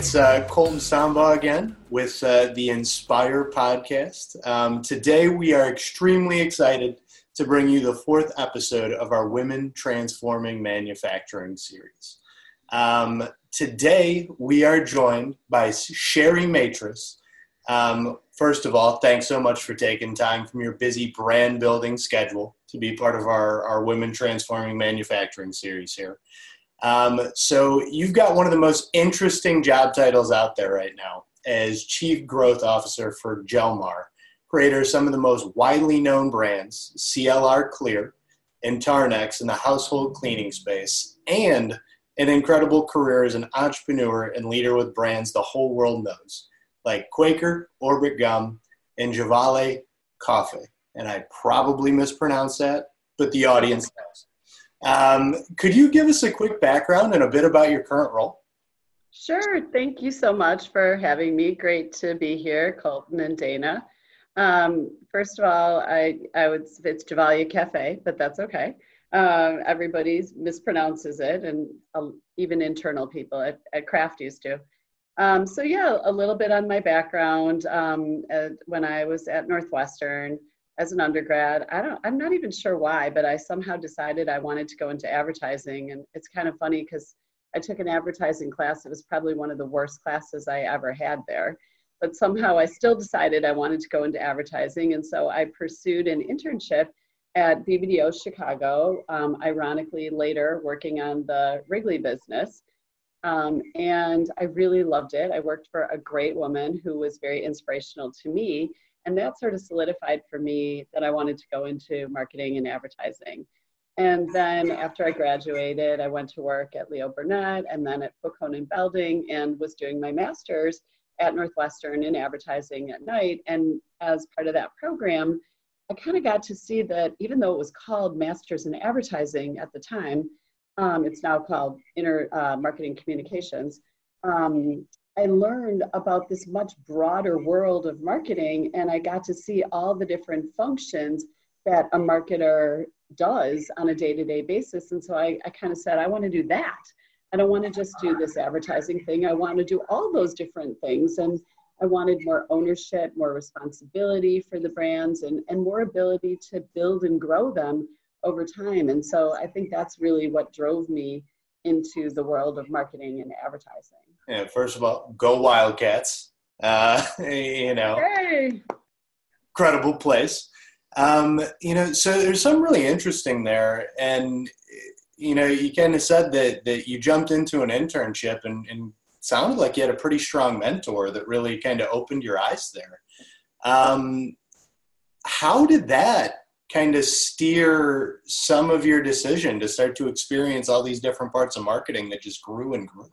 it's uh, Colton Samba again with uh, the Inspire podcast. Um, today, we are extremely excited to bring you the fourth episode of our Women Transforming Manufacturing series. Um, today, we are joined by Sherry Matris. Um, first of all, thanks so much for taking time from your busy brand building schedule to be part of our, our Women Transforming Manufacturing series here. Um, so you've got one of the most interesting job titles out there right now as Chief Growth Officer for Jelmar, creator of some of the most widely known brands, CLR Clear and Tarn-X in the household cleaning space, and an incredible career as an entrepreneur and leader with brands the whole world knows, like Quaker, Orbit Gum, and Javale Coffee. And I probably mispronounced that, but the audience knows. Um, could you give us a quick background and a bit about your current role? Sure. Thank you so much for having me. Great to be here, Colton and Dana. Um, first of all, I, I would it's Gevalia Kaffe, but that's okay. Um, everybody mispronounces it, and uh, even internal people at, at Kraft used to. Um, so yeah, a little bit on my background. Um, when I was at Northwestern, as an undergrad. I don't, I'm not even sure why, but I somehow decided I wanted to go into advertising. And it's kind of funny because I took an advertising class. It was probably one of the worst classes I ever had there. But somehow I still decided I wanted to go into advertising. And so I pursued an internship at BBDO Chicago, um, ironically, later working on the Wrigley business. Um, and I really loved it. I worked for a great woman who was very inspirational to me and that sort of solidified for me that I wanted to go into marketing and advertising. And then after I graduated, I went to work at Leo Burnett and then at Foote, Cone and Belding and was doing my master's at Northwestern in advertising at night. And as part of that program, I kind of got to see that even though it was called Masters in Advertising at the time, um, it's now called Inter uh, Marketing Communications. Um, I learned about this much broader world of marketing and I got to see all the different functions that a marketer does on a day-to-day basis. And so I, I kind of said, I want to do that. I don't want to just do this advertising thing. I want to do all those different things. And I wanted more ownership, more responsibility for the brands, and, and more ability to build and grow them over time. And so I think that's really what drove me into the world of marketing and advertising. Yeah, first of all, go Wildcats. Uh, you know, hey. incredible place. Um, you know, so there's something really interesting there, and you know, you kind of said that that you jumped into an internship and, and sounded like you had a pretty strong mentor that really kind of opened your eyes there. Um, how did that kind of steer some of your decision to start to experience all these different parts of marketing that just grew and grew?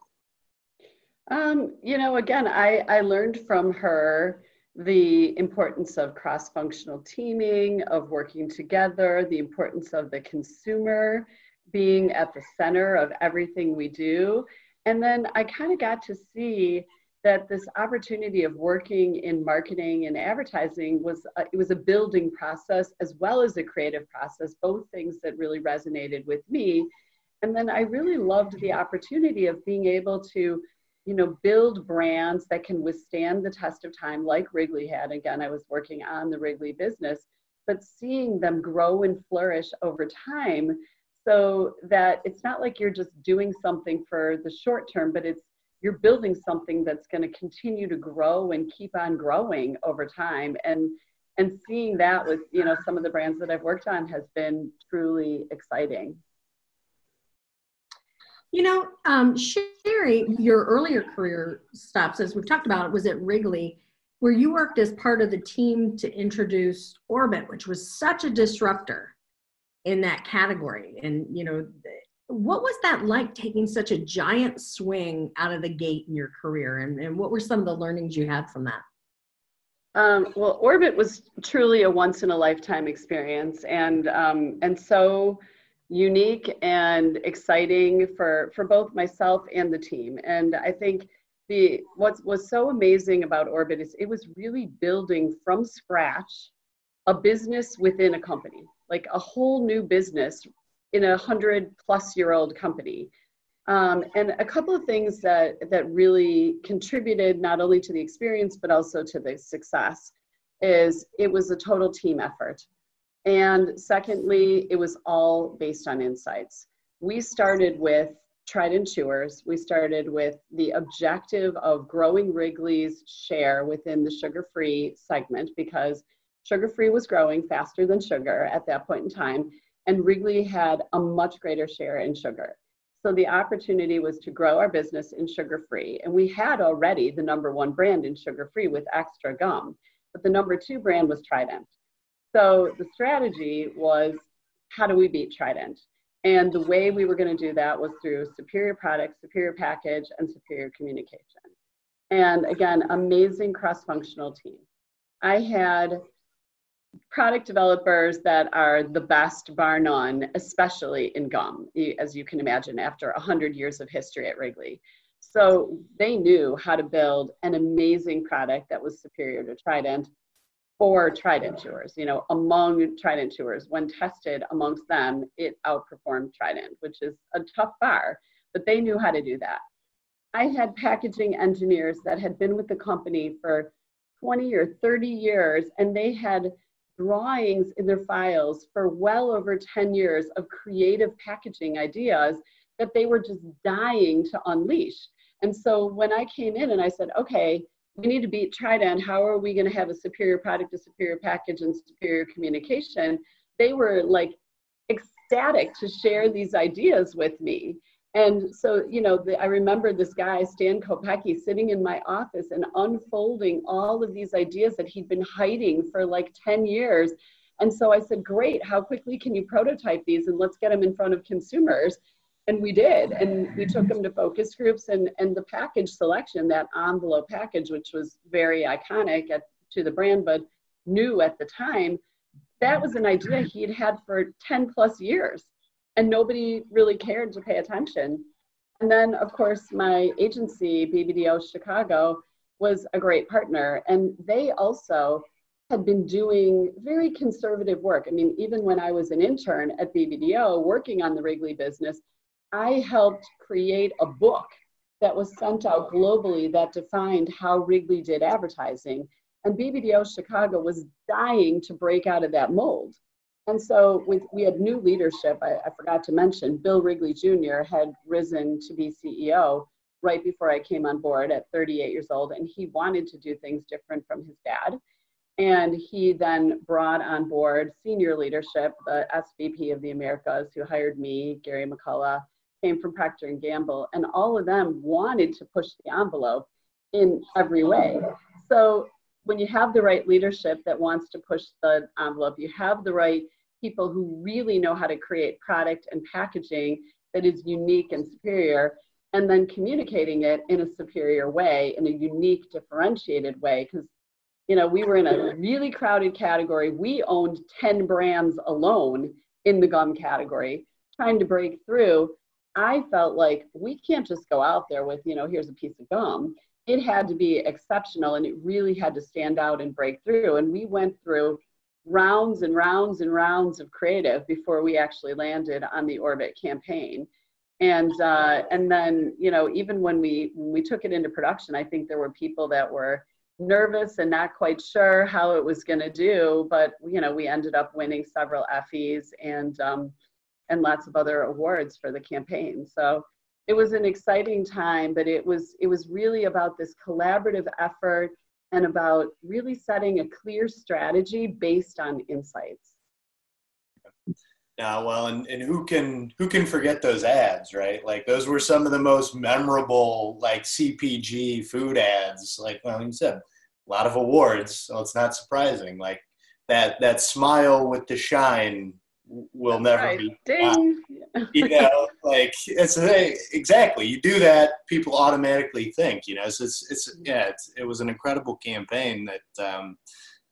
Um, you know, again, I, I learned from her the importance of cross functional teaming, of working together, the importance of the consumer being at the center of everything we do. And then I kind of got to see that this opportunity of working in marketing and advertising was a, it was a building process as well as a creative process both things that really resonated with me and then i really loved the opportunity of being able to you know build brands that can withstand the test of time like wrigley had. Again i was working on the wrigley business but seeing them grow and flourish over time so that it's not like you're just doing something for the short term but it's you're building something that's going to continue to grow and keep on growing over time. And and seeing that with you know some of the brands that i've worked on has been truly exciting you know um, sherry your earlier career stops as we've talked about was at wrigley where you worked as part of the team to introduce orbit which was such a disruptor in that category. And you know what was that like taking such a giant swing out of the gate in your career? And, and what were some of the learnings you had from that? Um, well orbit was truly a once in a lifetime experience. And um, and so unique and exciting for for both myself and the team and i think the what was so amazing about orbit is it was really building from scratch a business within a company like a whole new business in a hundred plus year old company. Um, and a couple of things that, that really contributed not only to the experience, but also to the success is it was a total team effort. And secondly, it was all based on insights. We started with Trident Chewers. We started with the objective of growing Wrigley's share within the sugar free segment because sugar free was growing faster than sugar at that point in time. And Wrigley had a much greater share in sugar. So the opportunity was to grow our business in sugar free. And we had already the number one brand in sugar free with extra gum, but the number two brand was Trident. So the strategy was how do we beat Trident? And the way we were going to do that was through superior product, superior package, and superior communication. And again, amazing cross functional team. I had product developers that are the best, bar none, especially in gum, as you can imagine, after 100 years of history at Wrigley. So they knew how to build an amazing product that was superior to Trident for Trident chewers, You know, among Trident chewers, when tested amongst them, it outperformed Trident, which is a tough bar, but they knew how to do that. I had packaging engineers that had been with the company for 20 or 30 years, and they had drawings in their files for well over 10 years of creative packaging ideas that they were just dying to unleash. And so when I came in and I said, okay, we need to beat Trident, how are we going to have a superior product, a superior package, and superior communication? They were like ecstatic to share these ideas with me. And so, you know, the, I remember this guy, Stan Kopecki, sitting in my office and unfolding all of these ideas that he'd been hiding for like 10 years. And so I said, Great, how quickly can you prototype these and let's get them in front of consumers? And we did. And we took them to focus groups and, and the package selection, that envelope package, which was very iconic at, to the brand, but new at the time, that was an idea he'd had for 10 plus years and nobody really cared to pay attention. And then, of course, my agency, BBDO Chicago, was a great partner. And they also had been doing very conservative work. I mean, even when I was an intern at BBDO working on the Wrigley business, I helped create a book that was sent out globally that defined how Wrigley did advertising. And BBDO Chicago was dying to break out of that mold. And so with, we had new leadership. I, I, forgot to mention, Bill Wrigley Jr. had risen to be CEO right before I came on board at 38 years old, and he wanted to do things different from his dad. And he then brought on board senior leadership, the SVP of the Americas, who hired me, Gary McCullough, came from Procter and Gamble, and all of them wanted to push the envelope in every way. So when you have the right leadership that wants to push the envelope, you have the right people who really know how to create product and packaging that is unique and superior and then communicating it in a superior way in a unique differentiated way because you know we were in a really crowded category we owned 10 brands alone in the gum category trying to break through i felt like we can't just go out there with you know here's a piece of gum. It had to be exceptional and it really had to stand out and break through. And we went through rounds and rounds and rounds of creative before we actually landed on the orbit campaign. And uh, and then you know even when we when we took it into production i think there were people that were nervous and not quite sure how it was going to do but you know we ended up winning several effie's and um, and lots of other awards for the campaign so it was an exciting time but it was it was really about this collaborative effort and about really setting a clear strategy based on insights. Yeah, well, and, and who can who can forget those ads, right? Like those were some of the most memorable like CPG food ads. Like well, you said, a lot of awards, so it's not surprising. Like that that smile with the shine will That's never right. be. Ding. you know, like it's a, exactly. You do that, people automatically think. You know, so it's it's yeah, it's, it was an incredible campaign that um,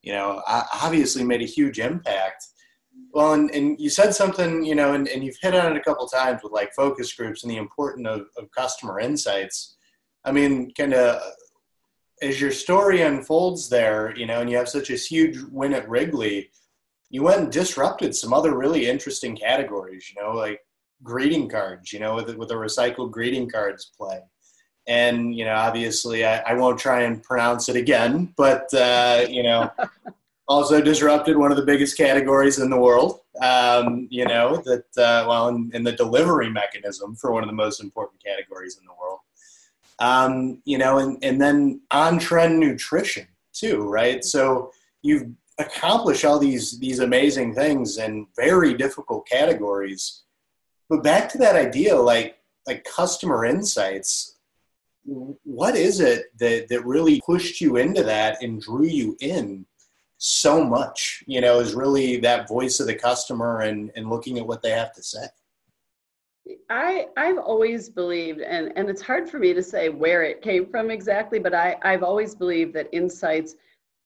you know obviously made a huge impact. Well, and, and you said something, you know, and, and you've hit on it a couple times with like focus groups and the importance of, of customer insights. I mean, kind of as your story unfolds there, you know, and you have such a huge win at Wrigley, you went and disrupted some other really interesting categories. You know, like greeting cards, you know, with with a recycled greeting cards play. And you know, obviously, I, I won't try and pronounce it again, but uh, you know, also disrupted one of the biggest categories in the world. Um, you know that uh, well, in, in, the delivery mechanism for one of the most important categories in the world. Um, you know, and and then on trend nutrition too, right? So you've accomplished all these these amazing things in very difficult categories. But back to that idea, like like customer insights. What is it that, that really pushed you into that and drew you in so much, you know, is really that voice of the customer and, and looking at what they have to say. I I've always believed, and and it's hard for me to say where it came from exactly, but I I've always believed that insights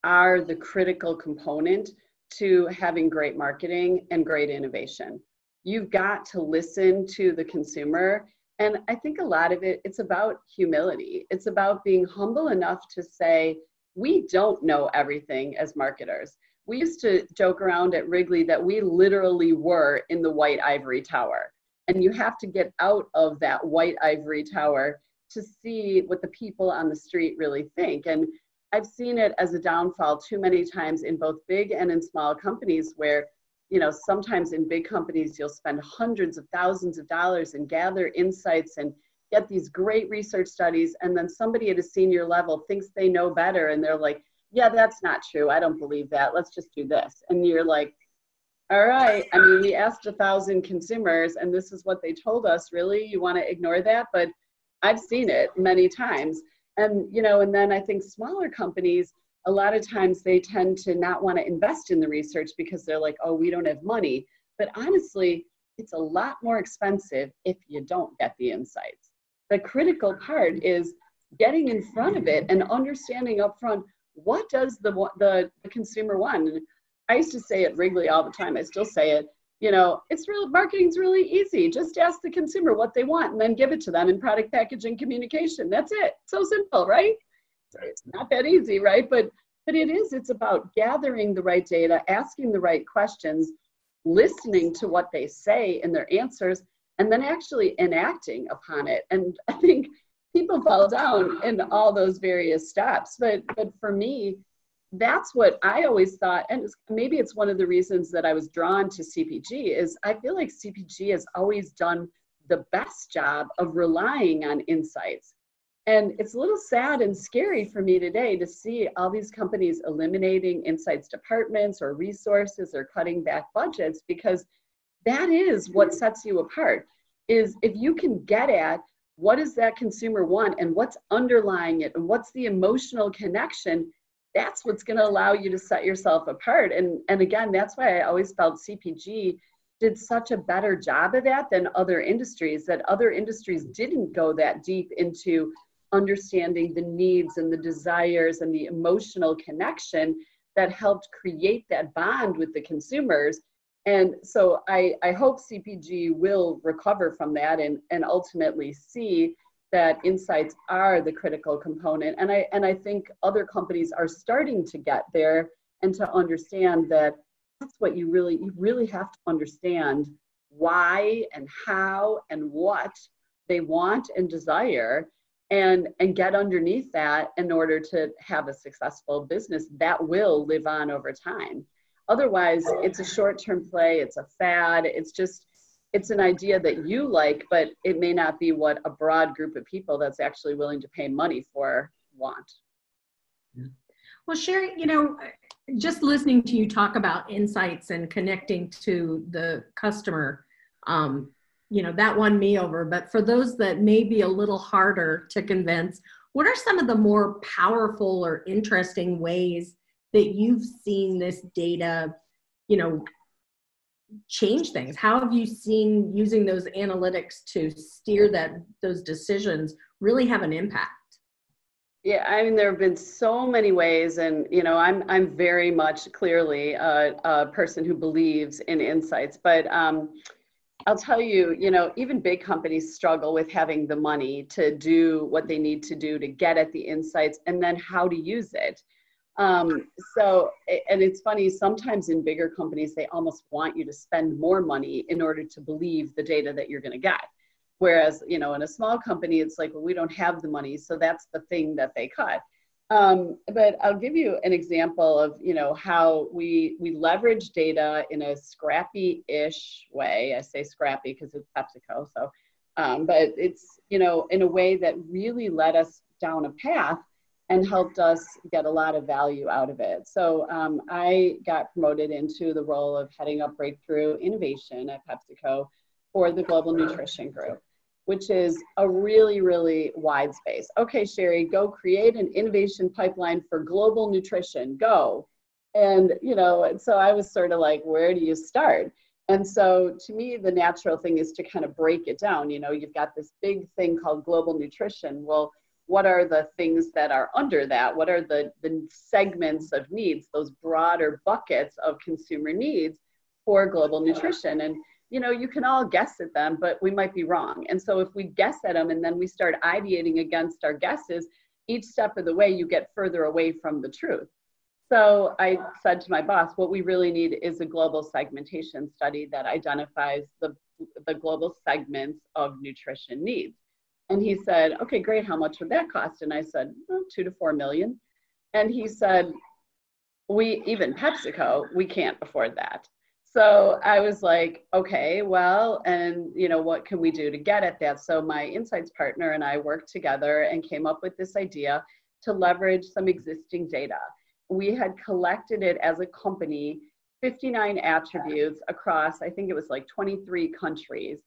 are the critical component to having great marketing and great innovation. You've got to listen to the consumer, and I think a lot of it it's about humility. It's about being humble enough to say, we don't know everything as marketers. We used to joke around at Wrigley that we literally were in the white ivory tower. And you have to get out of that white ivory tower to see what the people on the street really think. And I've seen it as a downfall too many times in both big and in small companies where, you know, sometimes in big companies you'll spend hundreds of thousands of dollars and gather insights and get these great research studies. And then somebody at a senior level thinks they know better and they're like yeah that's not true. I don't believe that. Let's just do this. And you're like all right. I mean we asked a thousand consumers and this is what they told us. Really? You want to ignore that? But i've seen it many times and you know and then i think smaller companies a lot of times they tend to not want to invest in the research because they're like oh we don't have money but honestly it's a lot more expensive if you don't get the insights the critical part is getting in front of it and understanding up front what does the, the, the consumer want. I used to say it Wrigley all the time. I still say it. You know, it's real marketing's really easy. Just ask the consumer what they want and then give it to them in product packaging communication. That's it. So simple, right? It's not that easy, right? But but it is. It's about gathering the right data, asking the right questions, listening to what they say in their answers, and then actually enacting upon it. And I think people fall down in all those various steps. But but for me, that's what I always thought, and maybe it's one of the reasons that I was drawn to CPG is I feel like CPG has always done the best job of relying on insights. And it's a little sad and scary for me today to see all these companies eliminating insights departments or resources or cutting back budgets because that is what sets you apart is if you can get at what does that consumer want and what's underlying it and what's the emotional connection that's what's going to allow you to set yourself apart. And and again that's why i always felt cpg did such a better job of that than other industries that other industries didn't go that deep into understanding the needs and the desires and the emotional connection that helped create that bond with the consumers. And so I, I hope CPG will recover from that and, and ultimately see that insights are the critical component. And I, and I think other companies are starting to get there and to understand that that's what you really, you really have to understand why and how and what they want and desire and and get underneath that in order to have a successful business that will live on over time Otherwise, it's a short term play, it's a fad, it's just, it's an idea that you like, but it may not be what a broad group of people that's actually willing to pay money for want. Well, Sherry, you know, just listening to you talk about insights and connecting to the customer, um, you know, that won me over. But for those that may be a little harder to convince, what are some of the more powerful or interesting ways that you've seen this data, you know, change things? How have you seen using those analytics to steer that those decisions really have an impact? Yeah, I mean, there have been so many ways, and you know, I'm I'm very much clearly a, a person who believes in insights, but um, I'll tell you, you know, even big companies struggle with having the money to do what they need to do to get at the insights, and then how to use it. Um, so, and it's funny, sometimes in bigger companies, they almost want you to spend more money in order to believe the data that you're going to get. Whereas, you know, in a small company, it's like, well, we don't have the money. So that's the thing that they cut. Um, but I'll give you an example of, you know, how we, we leverage data in a scrappy-ish way. I say scrappy because it's PepsiCo. So, um, but it's, you know, in a way that really led us down a path and helped us get a lot of value out of it. So um, I got promoted into the role of heading up breakthrough innovation at PepsiCo for the Global Nutrition Group, which is a really, really wide space. Okay, Sherry, go create an innovation pipeline for global nutrition. Go. And, you know, and so I was sort of like, where do you start? And so to me, the natural thing is to kind of break it down. You know, you've got this big thing called global nutrition. Well, what are the things that are under that? What are the, the segments of needs, those broader buckets of consumer needs for global nutrition? And you know, you can all guess at them, but we might be wrong. And so if we guess at them and then we start ideating against our guesses, each step of the way you get further away from the truth. So I said to my boss, what we really need is a global segmentation study that identifies the, the global segments of nutrition needs. And he said, okay, great. How much would that cost? And I said, two to four million. And he said, we, even PepsiCo, we can't afford that. So I was like, okay, well, and you know, what can we do to get at that? So my insights partner and I worked together and came up with this idea to leverage some existing data. We had collected it as a company, 59 attributes across, I think it was like 23 countries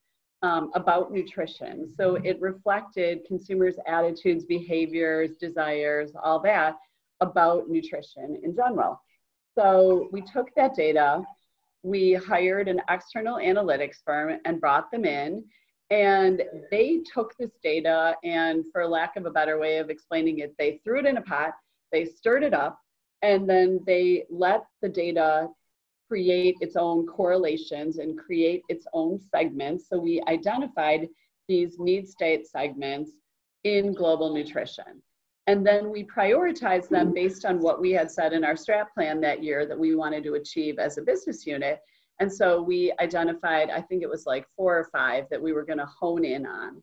um, about nutrition. So it reflected consumers' attitudes, behaviors, desires, all that about nutrition in general. So we took that data, we hired an external analytics firm and brought them in. And they took this data and, for lack of a better way of explaining it, they threw it in a pot, they stirred it up, and then they let the data create its own correlations and create its own segments. So we identified these need state segments in global nutrition. And then we prioritized them based on what we had said in our strat plan that year that we wanted to achieve as a business unit. And so we identified, I think it was like four or five that we were going to hone in on.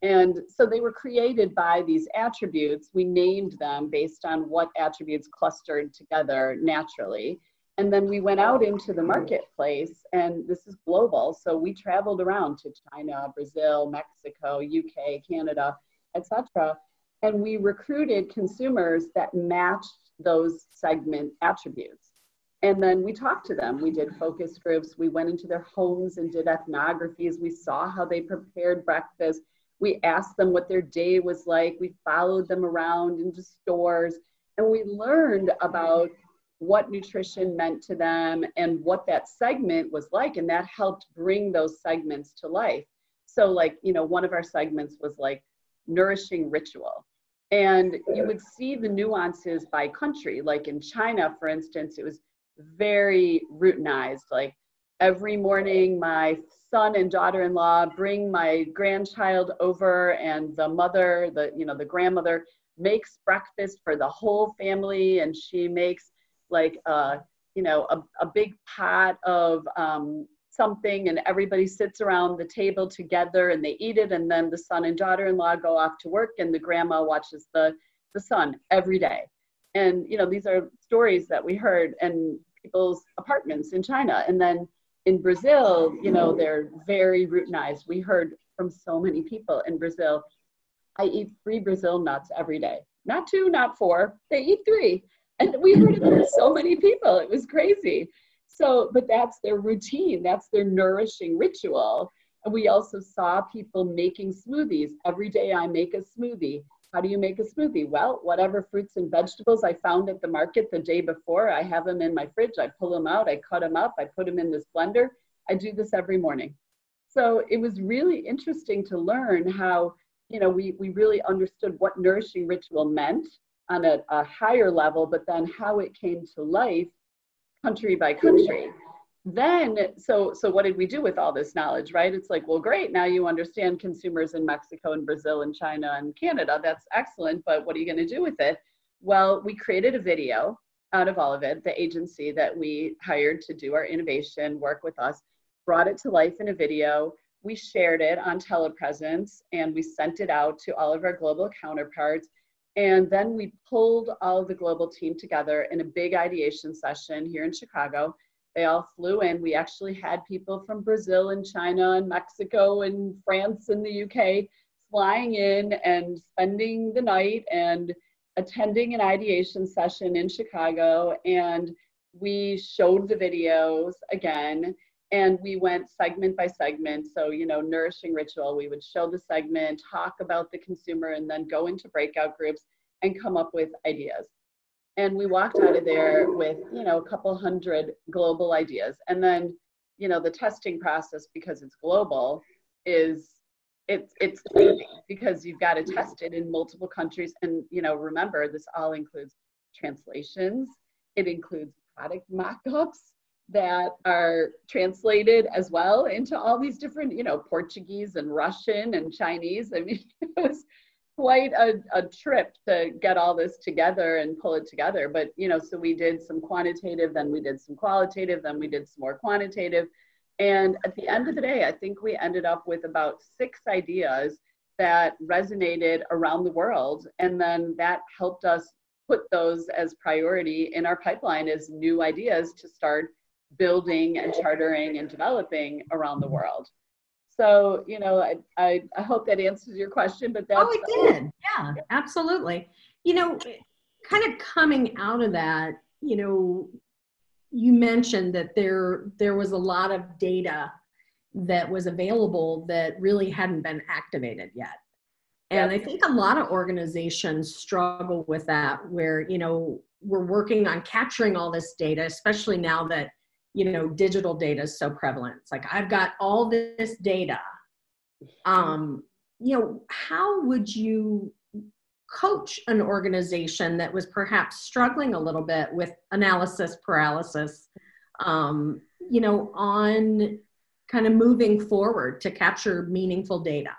And so they were created by these attributes. We named them based on what attributes clustered together naturally. And then we went out into the marketplace, and this is global. So we traveled around to China, Brazil, Mexico, UK, Canada, etc. And we recruited consumers that matched those segment attributes. And then we talked to them. We did focus groups. We went into their homes and did ethnographies. We saw how they prepared breakfast. We asked them what their day was like. We followed them around into stores and we learned about what nutrition meant to them and what that segment was like and that helped bring those segments to life. So like you know one of our segments was like nourishing ritual. And you would see the nuances by country. Like in china for instance it was very routinized. Like every morning my son and daughter-in-law bring my grandchild over and the mother the you know the grandmother makes breakfast for the whole family and she makes like uh, you know a, a big pot of um, something and everybody sits around the table together and they eat it and then the son and daughter-in-law go off to work and the grandma watches the the son every day. And you know these are stories that we heard in people's apartments in china. And then in brazil you know they're very routinized. We heard from so many people in brazil i eat three brazil nuts every day. Not two not four. They eat three and we heard it from so many people. It was crazy. So, but that's their routine, that's their nourishing ritual. And we also saw people making smoothies. Every day I make a smoothie. How do you make a smoothie? Well, whatever fruits and vegetables I found at the market the day before, I have them in my fridge. I pull them out, I cut them up, I put them in this blender. I do this every morning. So it was really interesting to learn how, you know, we, we really understood what nourishing ritual meant on a, a higher level, but then how it came to life country by country. Then so so what did we do with all this knowledge right? It's like well great now you understand consumers in mexico and brazil and china and canada. That's excellent but what are you going to do with it? Well we created a video out of all of it, the agency that we hired to do our innovation work with us brought it to life in a video. We shared it on telepresence and we sent it out to all of our global counterparts. And then we pulled all the global team together in a big ideation session here in Chicago. They all flew in. We actually had people from Brazil and China and Mexico and France and the UK flying in and spending the night and attending an ideation session in Chicago. And we showed the videos again and we went segment by segment. So you know nourishing ritual we would show the segment talk about the consumer and then go into breakout groups and come up with ideas. And we walked out of there with you know a couple hundred global ideas. And then you know the testing process because it's global is it's it's because you've got to test it in multiple countries. And you know remember this all includes translations. It includes product mock-ups that are translated as well into all these different, you know, Portuguese and Russian and Chinese. I mean, it was quite a, a trip to get all this together and pull it together. But, you know, so we did some quantitative, then we did some qualitative, then we did some more quantitative. And at the end of the day, I think we ended up with about six ideas that resonated around the world. And then that helped us put those as priority in our pipeline as new ideas to start building and chartering and developing around the mm-hmm. world. So, you know, I, I, I hope that answers your question, but oh, that's. Oh, it did. Yeah, absolutely. You know, kind of coming out of that, you know, you mentioned that there there was a lot of data that was available that really hadn't been activated yet. And yep. I think a lot of organizations struggle with that where, you know, we're working on capturing all this data, especially now that you know digital data is so prevalent. It's like i've got all this data. Um you know how would you coach an organization that was perhaps struggling a little bit with analysis paralysis um you know on kind of moving forward to capture meaningful data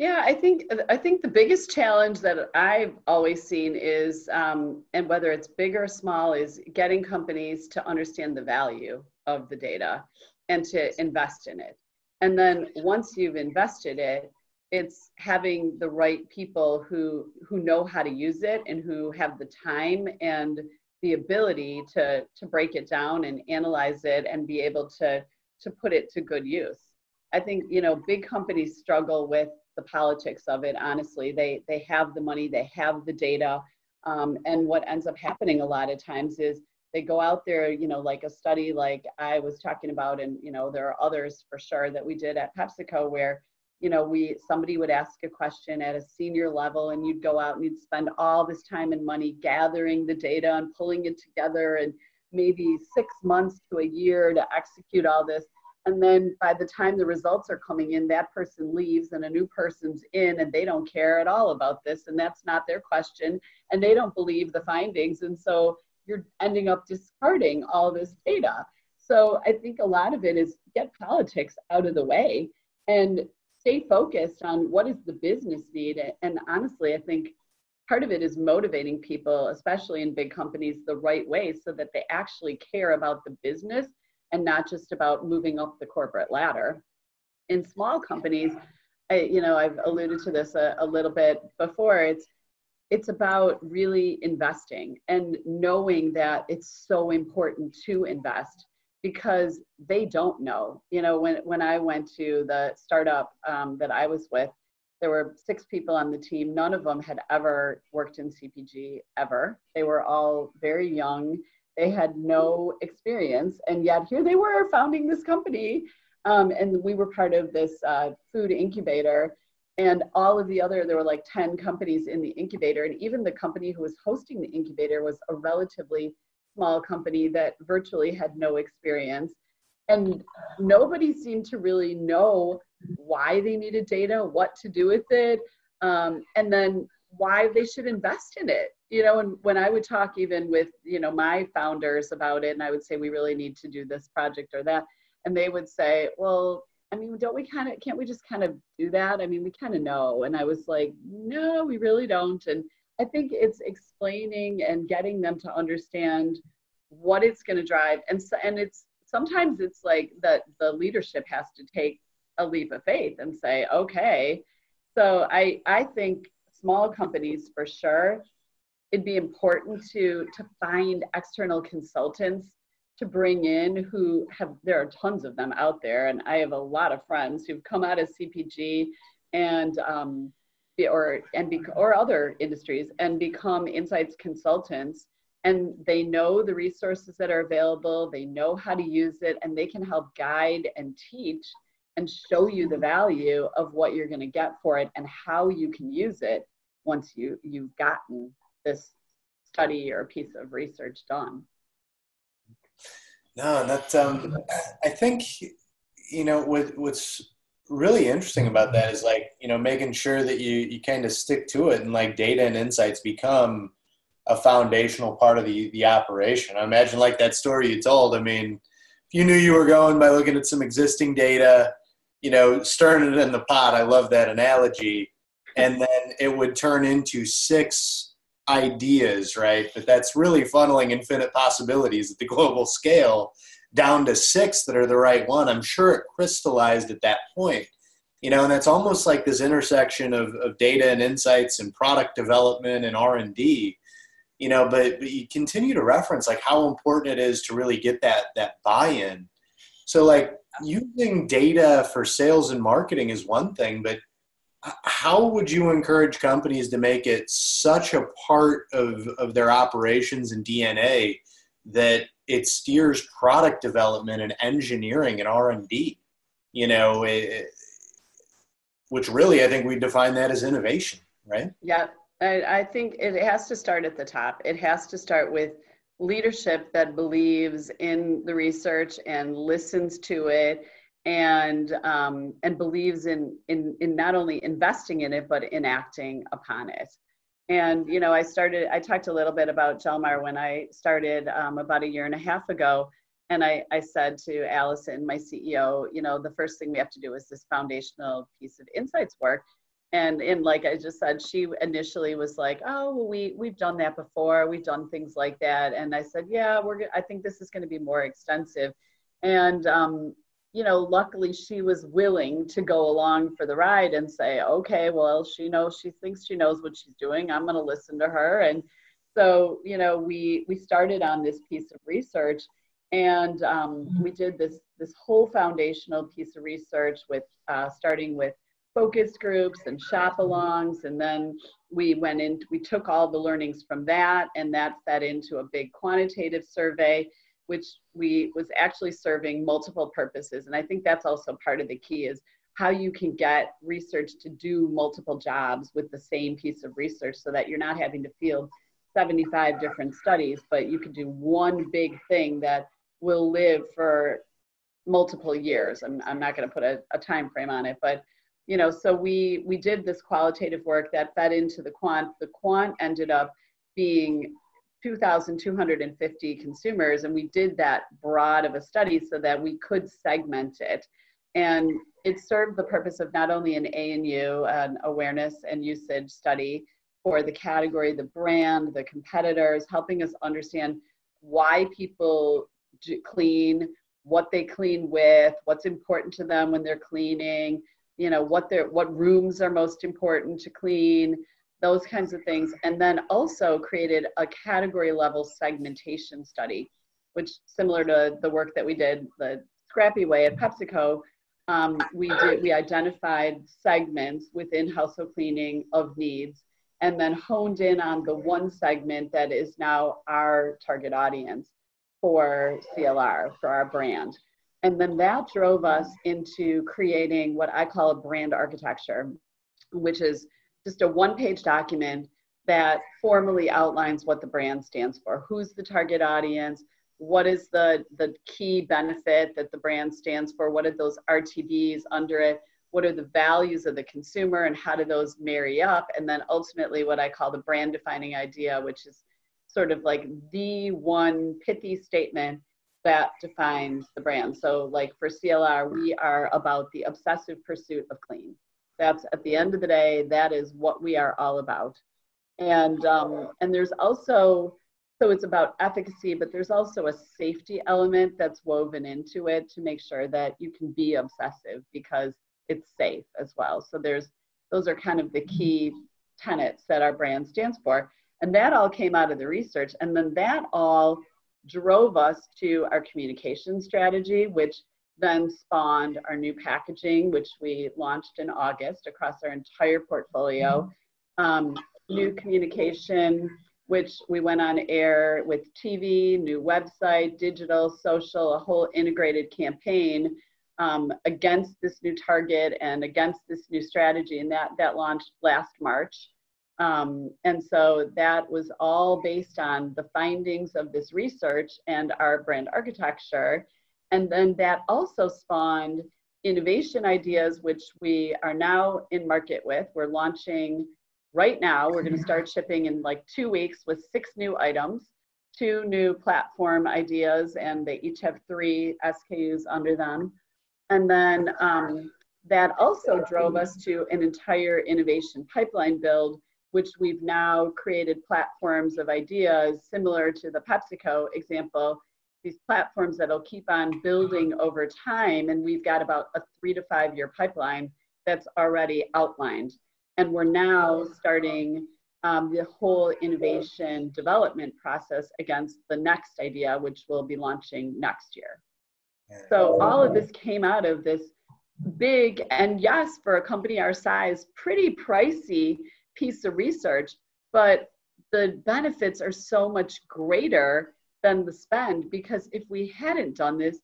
yeah, I think I think the biggest challenge that I've always seen is, um, and whether it's big or small, is getting companies to understand the value of the data and to invest in it. And then once you've invested it, it's having the right people who who know how to use it and who have the time and the ability to to break it down and analyze it and be able to to put it to good use. I think you know big companies struggle with the politics of it honestly. They they have the money they have the data um, and what ends up happening a lot of times is they go out there you know like a study like i was talking about and you know there are others for sure that we did at pepsico where you know we somebody would ask a question at a senior level and you'd go out and you'd spend all this time and money gathering the data and pulling it together and maybe six months to a year to execute all this and then by the time the results are coming in that person leaves and a new person's in and they don't care at all about this and that's not their question and they don't believe the findings. And so you're ending up discarding all this data. So i think a lot of it is get politics out of the way and stay focused on what is the business need. And honestly i think part of it is motivating people especially in big companies the right way so that they actually care about the business and not just about moving up the corporate ladder. In small companies, I, you know, I've alluded to this a, a little bit before. It's it's about really investing and knowing that it's so important to invest because they don't know. You know, when when I went to the startup um, that I was with, there were six people on the team. None of them had ever worked in CPG ever. They were all very young they had no experience, and yet here they were founding this company. Um, and we were part of this uh, food incubator. And all of the other, there were like 10 companies in the incubator. And even the company who was hosting the incubator was a relatively small company that virtually had no experience. And nobody seemed to really know why they needed data, what to do with it, um, and then why they should invest in it you know and when i would talk even with you know my founders about it and i would say we really need to do this project or that and they would say well i mean don't we kind of can't we just kind of do that i mean we kind of know and i was like no we really don't and I think it's explaining and getting them to understand what it's going to drive, and so, and it's sometimes it's like that the leadership has to take a leap of faith and say, okay. So I I think small companies for sure it'd be important to to find external consultants to bring in who have there are tons of them out there and i have a lot of friends who've come out of cpg and um, or and be, or other industries and become insights consultants and they know the resources that are available they know how to use it and they can help guide and teach and show you the value of what you're going to get for it and how you can use it once you you've gotten this study or piece of research done. No, that um, I think you know what what's really interesting about that is like you know making sure that you you kind of stick to it and like data and insights become a foundational part of the the operation. I imagine like that story you told. I mean, if you knew you were going by looking at some existing data, you know, stirring it in the pot. I love that analogy. And then it would turn into six ideas, right? But that's really funneling infinite possibilities at the global scale down to six that are the right one. I'm sure it crystallized at that point. You know, and it's almost like this intersection of, of data and insights and product development and R and D. You know, but, but you continue to reference like how important it is to really get that that buy-in. So like using data for sales and marketing is one thing, but how would you encourage companies to make it such a part of, of their operations and DNA that it steers product development and engineering and R&D, you know, it, which really I think we define that as innovation, right? Yeah, I, I think it has to start at the top. It has to start with leadership that believes in the research and listens to it and um, and believes in in in not only investing in it but in acting upon it. And you know, I started. I talked a little bit about Jelmar when I started um, about a year and a half ago, and I, I said to Allison, my CEO, you know, the first thing we have to do is this foundational piece of insights work. And in like I just said, she initially was like, "Oh, well, we we've done that before. We've done things like that." And I said, "Yeah, we're. I think this is going to be more extensive." And um, you know, luckily she was willing to go along for the ride and say, okay, well, she knows, she thinks she knows what she's doing. I'm going to listen to her. And so, you know, we, we started on this piece of research and um, mm-hmm. we did this, this whole foundational piece of research with, uh, starting with focus groups and shop alongs. And then we went in, we took all the learnings from that and that fed into a big quantitative survey which we was actually serving multiple purposes. And I think that's also part of the key is how you can get research to do multiple jobs with the same piece of research so that you're not having to field 75 different studies, but you can do one big thing that will live for multiple years. I'm, I'm not going to put a, a time frame on it, but you know, so we we did this qualitative work that fed into the quant. The quant ended up being 2,250 consumers, and we did that broad of a study so that we could segment it. And it served the purpose of not only an A&U, an awareness and usage study for the category, the brand, the competitors, helping us understand why people clean, what they clean with, what's important to them when they're cleaning, you know, what their what rooms are most important to clean, those kinds of things. And then also created a category level segmentation study, which similar to the work that we did the scrappy way at PepsiCo, um, we did we identified segments within household cleaning of needs and then honed in on the one segment that is now our target audience for CLR, for our brand. And then that drove us into creating what I call a brand architecture, which is just a one page document that formally outlines what the brand stands for. Who's the target audience? What is the the key benefit that the brand stands for? What are those rtbs under it? What are the values of the consumer and how do those marry up? And then ultimately what i call the brand defining idea which is sort of like the one pithy statement that defines the brand. So like for clr we are about the obsessive pursuit of clean that's at the end of the day, that is what we are all about. and um, and there's also so it's about efficacy, but there's also a safety element that's woven into it to make sure that you can be obsessive because it's safe as well. So there's those are kind of the key tenets that our brand stands for. And that all came out of the research. And then that all drove us to our communication strategy, which then spawned our new packaging, which we launched in August across our entire portfolio. Um, new communication, which we went on air with TV, new website, digital, social, a whole integrated campaign um, against this new target and against this new strategy. And that, that launched last March. Um, and so that was all based on the findings of this research and our brand architecture. And then that also spawned innovation ideas, which we are now in market with. We're launching right now. We're going to start shipping in like two weeks with six new items, two new platform ideas, and they each have three SKUs under them. And then um, that also drove us to an entire innovation pipeline build which we've now created platforms of ideas similar to the PepsiCo example, these platforms that'll keep on building over time. And we've got about a three to five year pipeline that's already outlined. And we're now starting um, the whole innovation development process against the next idea, which we'll be launching next year. So all of this came out of this big and yes, for a company our size, pretty pricey piece of research, but the benefits are so much greater than the spend because if we hadn't done this,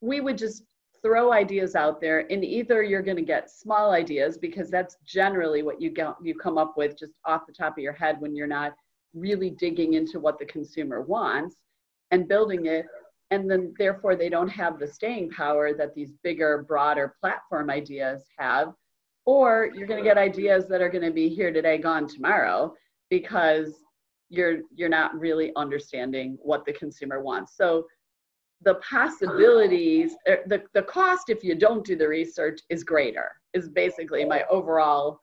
we would just throw ideas out there and either you're going to get small ideas because that's generally what you get you come up with just off the top of your head when you're not really digging into what the consumer wants and building it and then therefore they don't have the staying power that these bigger broader platform ideas have. Or you're going to get ideas that are going to be here today gone tomorrow because you're you're not really understanding what the consumer wants. So the possibilities er, the, the cost if you don't do the research is greater is basically my overall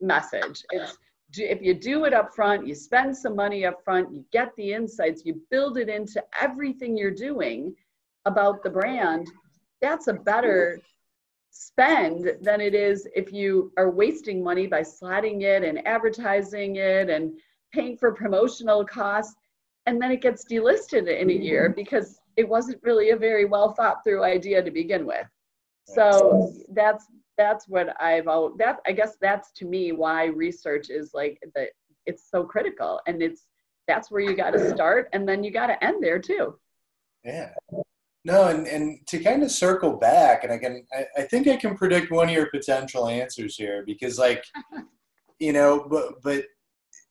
message. It's if you do it up front you spend some money up front you get the insights you build it into everything you're doing about the brand that's a better spend than it is if you are wasting money by slotting it and advertising it and paying for promotional costs and then it gets delisted in a year mm-hmm. because it wasn't really a very well thought through idea to begin with. So that's that's what i've all that i guess that's to me why research is like that it's so critical and it's that's where you got to start and then you got to end there too. Yeah. No, and, and to kind of circle back, and I can, I, I think I can predict one of your potential answers here because, like, you know, but but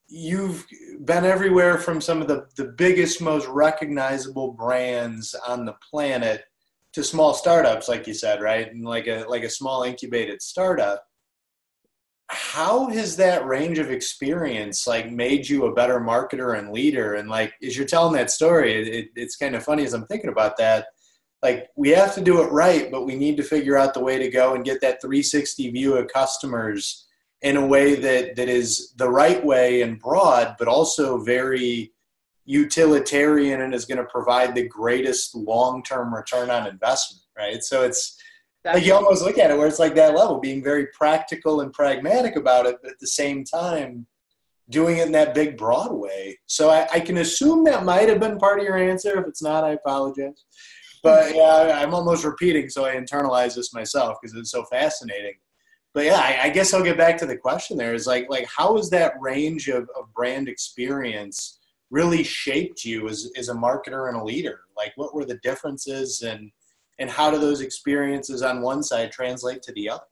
you've been everywhere from some of the, the biggest, most recognizable brands on the planet to small startups, like you said, right? And like a like a small incubated startup. How has that range of experience like made you a better marketer and leader? And like, as you're telling that story, it, it's kind of funny as I'm thinking about that like we have to do it right, but we need to figure out the way to go and get that 360 view of customers in a way that that is the right way and broad, but also very utilitarian and is going to provide the greatest long-term return on investment, right? So it's like you almost look at it where it's like that level, being very practical and pragmatic about it, but at the same time doing it in that big broad way. So I, I can assume that might have been part of your answer. If it's not, I apologize but yeah, I'm almost repeating, so I internalize this myself because it's so fascinating. But yeah, I, I, guess I'll get back to the question. There is like, like how has that range of, of brand experience really shaped you as, as a marketer and a leader? Like, what were the differences, and and how do those experiences on one side translate to the other?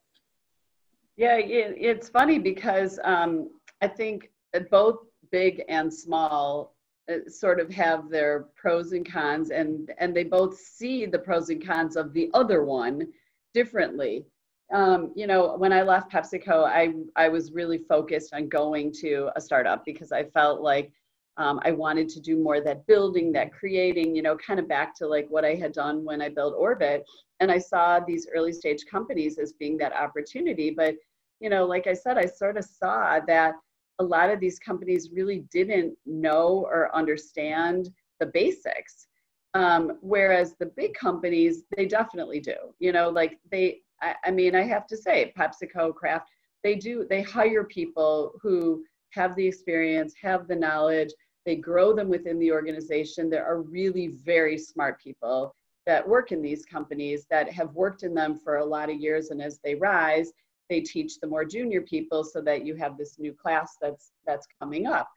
Yeah, it, it's funny because um, I think both big and small uh, sort of have their pros and cons and and they both see the pros and cons of the other one differently um, you know when i left pepsico i i was really focused on going to a startup because i felt like um, i wanted to do more that building that creating you know kind of back to like what i had done when i built orbit and i saw these early stage companies as being that opportunity but you know like i said i sort of saw that a lot of these companies really didn't know or understand the basics. Um, whereas the big companies, they definitely do. You know, like they, I, I mean, I have to say, PepsiCo, Kraft, they do, they hire people who have the experience, have the knowledge, they grow them within the organization. There are really very smart people that work in these companies that have worked in them for a lot of years. And as they rise, they teach the more junior people so that you have this new class that's that's coming up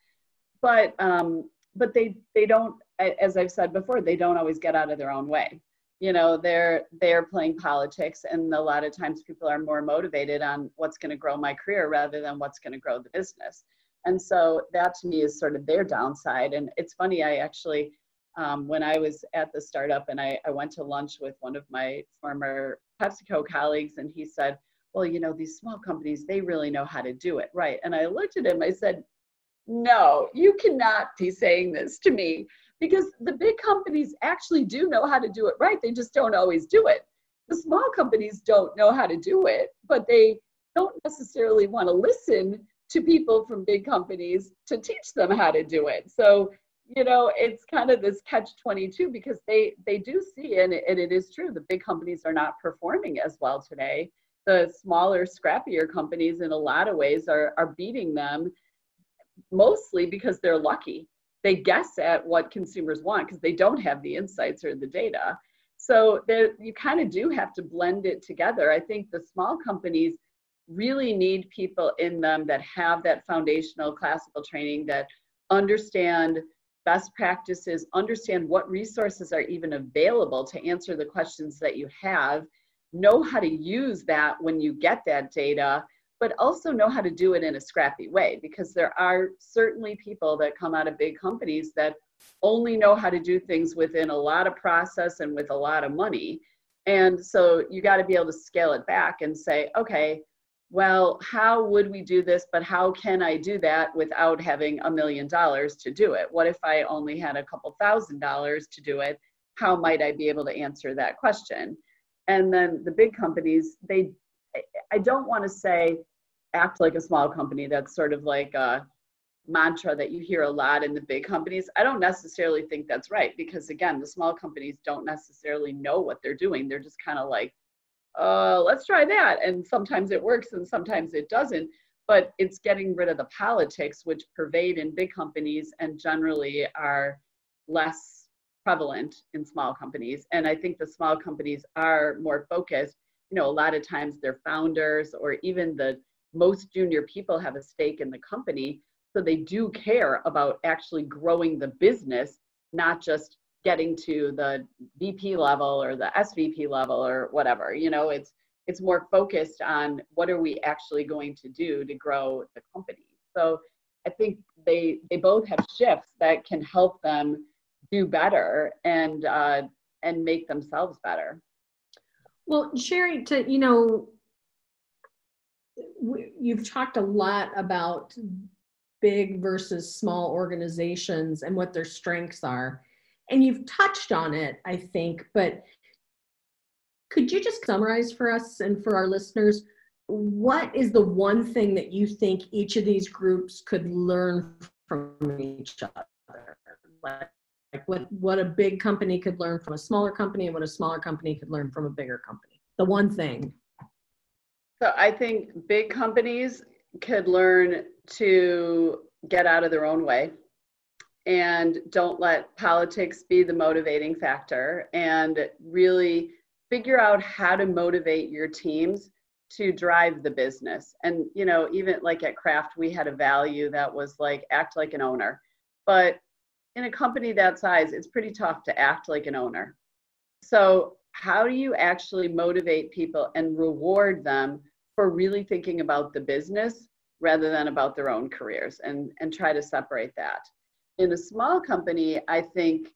but um, but they they don't as i've said before they don't always get out of their own way you know they're they're playing politics and a lot of times people are more motivated on what's going to grow my career rather than what's going to grow the business and so that to me is sort of their downside and it's funny i actually um, when i was at the startup and I, I went to lunch with one of my former pepsico colleagues and he said well, you know, these small companies, they really know how to do it. Right. And I looked at him, I said, no, you cannot be saying this to me because the big companies actually do know how to do it right. They just don't always do it. The small companies don't know how to do it, but they don't necessarily want to listen to people from big companies to teach them how to do it. So, you know, it's kind of this catch 22 because they they do see and and it is true the big companies are not performing as well today the smaller, scrappier companies in a lot of ways are, are beating them mostly because they're lucky. They guess at what consumers want because they don't have the insights or the data. So you kind of do have to blend it together. I think the small companies really need people in them that have that foundational classical training that understand best practices, understand what resources are even available to answer the questions that you have, know how to use that when you get that data, but also know how to do it in a scrappy way because there are certainly people that come out of big companies that only know how to do things within a lot of process and with a lot of money. And so you got to be able to scale it back and say, okay, well, how would we do this? But how can I do that without having a million dollars to do it? What if I only had a couple thousand dollars to do it? How might I be able to answer that question? and then the big companies they i don't want to say act like a small company that's sort of like a mantra that you hear a lot in the big companies i don't necessarily think that's right because again the small companies don't necessarily know what they're doing they're just kind of like uh, let's try that and sometimes it works and sometimes it doesn't but it's getting rid of the politics which pervade in big companies and generally are less prevalent in small companies. And I think the small companies are more focused. You know, a lot of times their founders or even the most junior people have a stake in the company. So they do care about actually growing the business, not just getting to the VP level or the SVP level or whatever. You know, it's it's more focused on what are we actually going to do to grow the company. So I think they they both have shifts that can help them do better and uh, and make themselves better. Well, Sherry, to you know, you've talked a lot about big versus small organizations and what their strengths are, and you've touched on it, I think. But could you just summarize for us and for our listeners? What is the one thing that you think each of these groups could learn from each other? Like what what a big company could learn from a smaller company and what a smaller company could learn from a bigger company. The one thing. So i think big companies could learn to get out of their own way and don't let politics be the motivating factor and really figure out how to motivate your teams to drive the business. And you know even like at Kraft we had a value that was like act like an owner. But in a company that size, it's pretty tough to act like an owner. So, how do you actually motivate people and reward them for really thinking about the business rather than about their own careers and, and try to separate that? In a small company, I think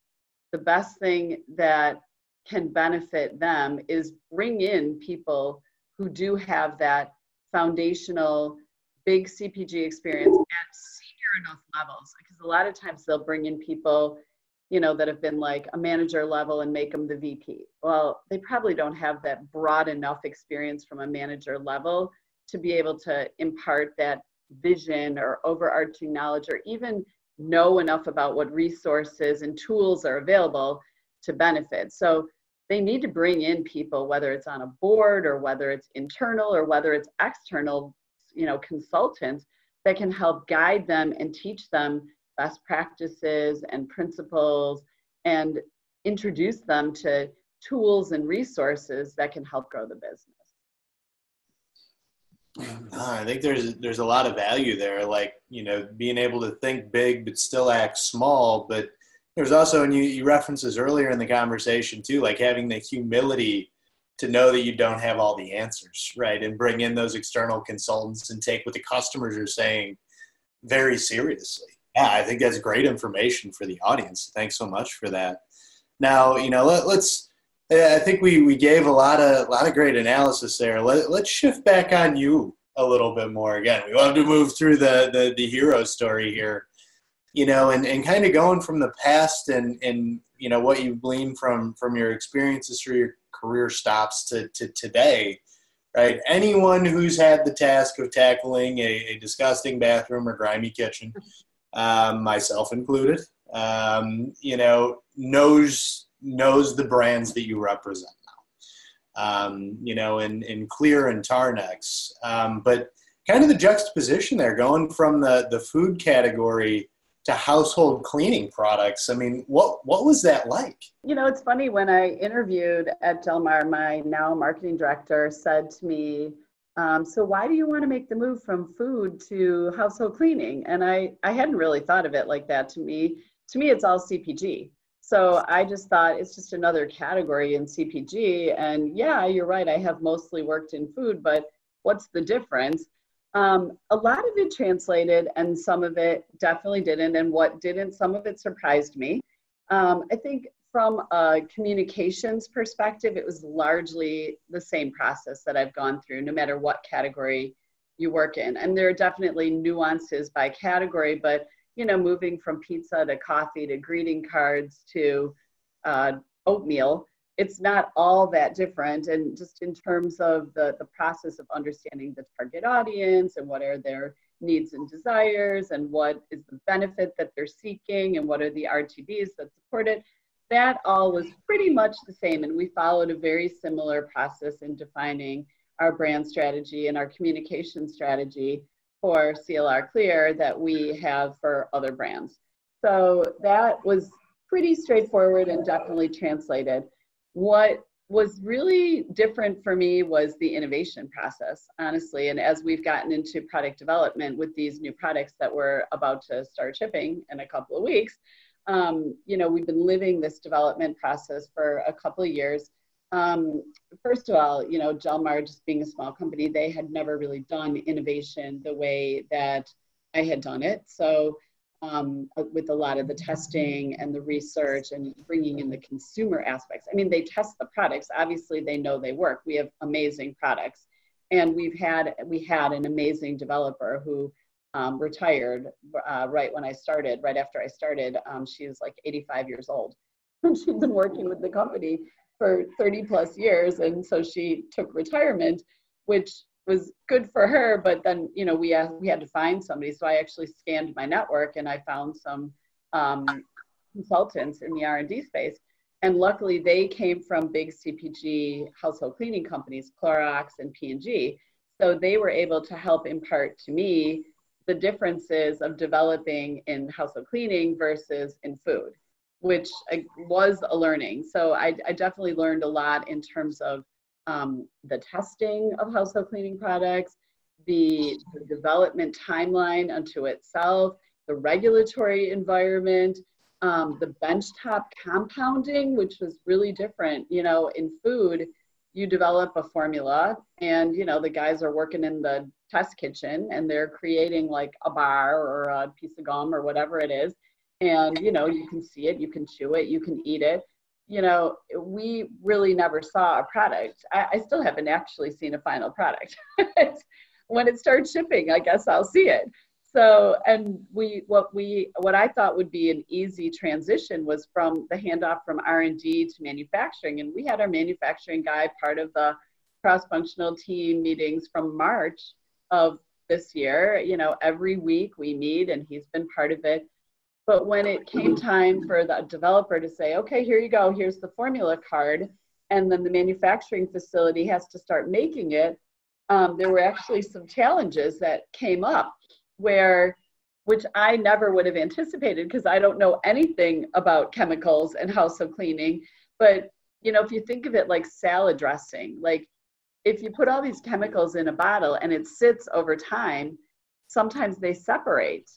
the best thing that can benefit them is bring in people who do have that foundational big CPG experience at enough levels because a lot of times they'll bring in people you know that have been like a manager level and make them the vp well they probably don't have that broad enough experience from a manager level to be able to impart that vision or overarching knowledge or even know enough about what resources and tools are available to benefit. So they need to bring in people, whether it's on a board or whether it's internal or whether it's external, you know, consultants that can help guide them and teach them best practices and principles and introduce them to tools and resources that can help grow the business. Ah, I think there's there's a lot of value there, like you know, being able to think big but still act small. But there's also, and you, you references earlier in the conversation too, like having the humility to know that you don't have all the answers, right? And bring in those external consultants and take what the customers are saying very seriously. Yeah, I think that's great information for the audience. Thanks so much for that. Now, you know, let, us I think we, we gave a lot of a lot of great analysis there. Let, let's shift back on you a little bit more. Again, we love to move through the, the, the hero story here, you know, and, and kind of going from the past and, and, you know, what you've gleaned from, from your experiences through your career stops to, to today, right? Anyone who's had the task of tackling a, a disgusting bathroom or grimy kitchen, um, myself included, um, you know, knows knows the brands that you represent now. Um, you know, in in CLR and Tarn-X, um, but kind of the juxtaposition there, going from the the food category to household cleaning products. I mean, what what was that like? You know, it's funny when I interviewed at Jelmar, my now marketing director said to me, um, "So why do you want to make the move from food to household cleaning?" And I I hadn't really thought of it like that. To me, to me, it's all CPG. So I just thought it's just another category in CPG. And yeah, you're right. I have mostly worked in food, but what's the difference? Um, a lot of it translated and some of it definitely didn't. And what didn't, some of it surprised me. Um, I think from a communications perspective, it was largely the same process that I've gone through, no matter what category you work in. And there are definitely nuances by category, but you know, moving from pizza to coffee to greeting cards to uh, oatmeal, it's not all that different. And just in terms of the, the process of understanding the target audience and what are their needs and desires and what is the benefit that they're seeking and what are the RTBs that support it, that all was pretty much the same. And we followed a very similar process in defining our brand strategy and our communication strategy for CLR clear that we have for other brands. So that was pretty straightforward and definitely translated. What was really different for me was the innovation process, honestly. And as we've gotten into product development with these new products that we're about to start shipping in a couple of weeks, um, you know, we've been living this development process for a couple of years um, first of all, you know, Jelmar, just being a small company, they had never really done innovation the way that I had done it. So, um, with a lot of the testing and the research and bringing in the consumer aspects, I mean, they test the products. Obviously, they know they work. We have amazing products, and we've had we had an amazing developer who um, retired uh, right when I started. Right after I started, um, she was like 85 years old, and she'd been working with the company for 30 plus years and so she took retirement which was good for her but then you know we we had to find somebody. So i actually scanned my network and i found some um, consultants in the r&d space. And luckily they came from big cpg household cleaning companies clorox and p&g so they were able to help impart to me the differences of developing in household cleaning versus in food which was a learning. So I, I definitely learned a lot in terms of um, the testing of household cleaning products, the, the development timeline unto itself, the regulatory environment, um, the benchtop compounding, which was really different. You know, in food, you develop a formula, and you know the guys are working in the test kitchen and they're creating like a bar or a piece of gum or whatever it is and you know you can see it you can chew it you can eat it you know we really never saw a product i, I still haven't actually seen a final product when it starts shipping i guess i'll see it so and we what we what i thought would be an easy transition was from the handoff from r&d to manufacturing and we had our manufacturing guy part of the cross-functional team meetings from march of this year. You know, every week we meet and he's been part of it. But when it came time for the developer to say, okay, here you go, here's the formula card, and then the manufacturing facility has to start making it, um, there were actually some challenges that came up where which I never would have anticipated because I don't know anything about chemicals and household cleaning. But you know, if you think of it like salad dressing, like if you put all these chemicals in a bottle and it sits over time, sometimes they separate.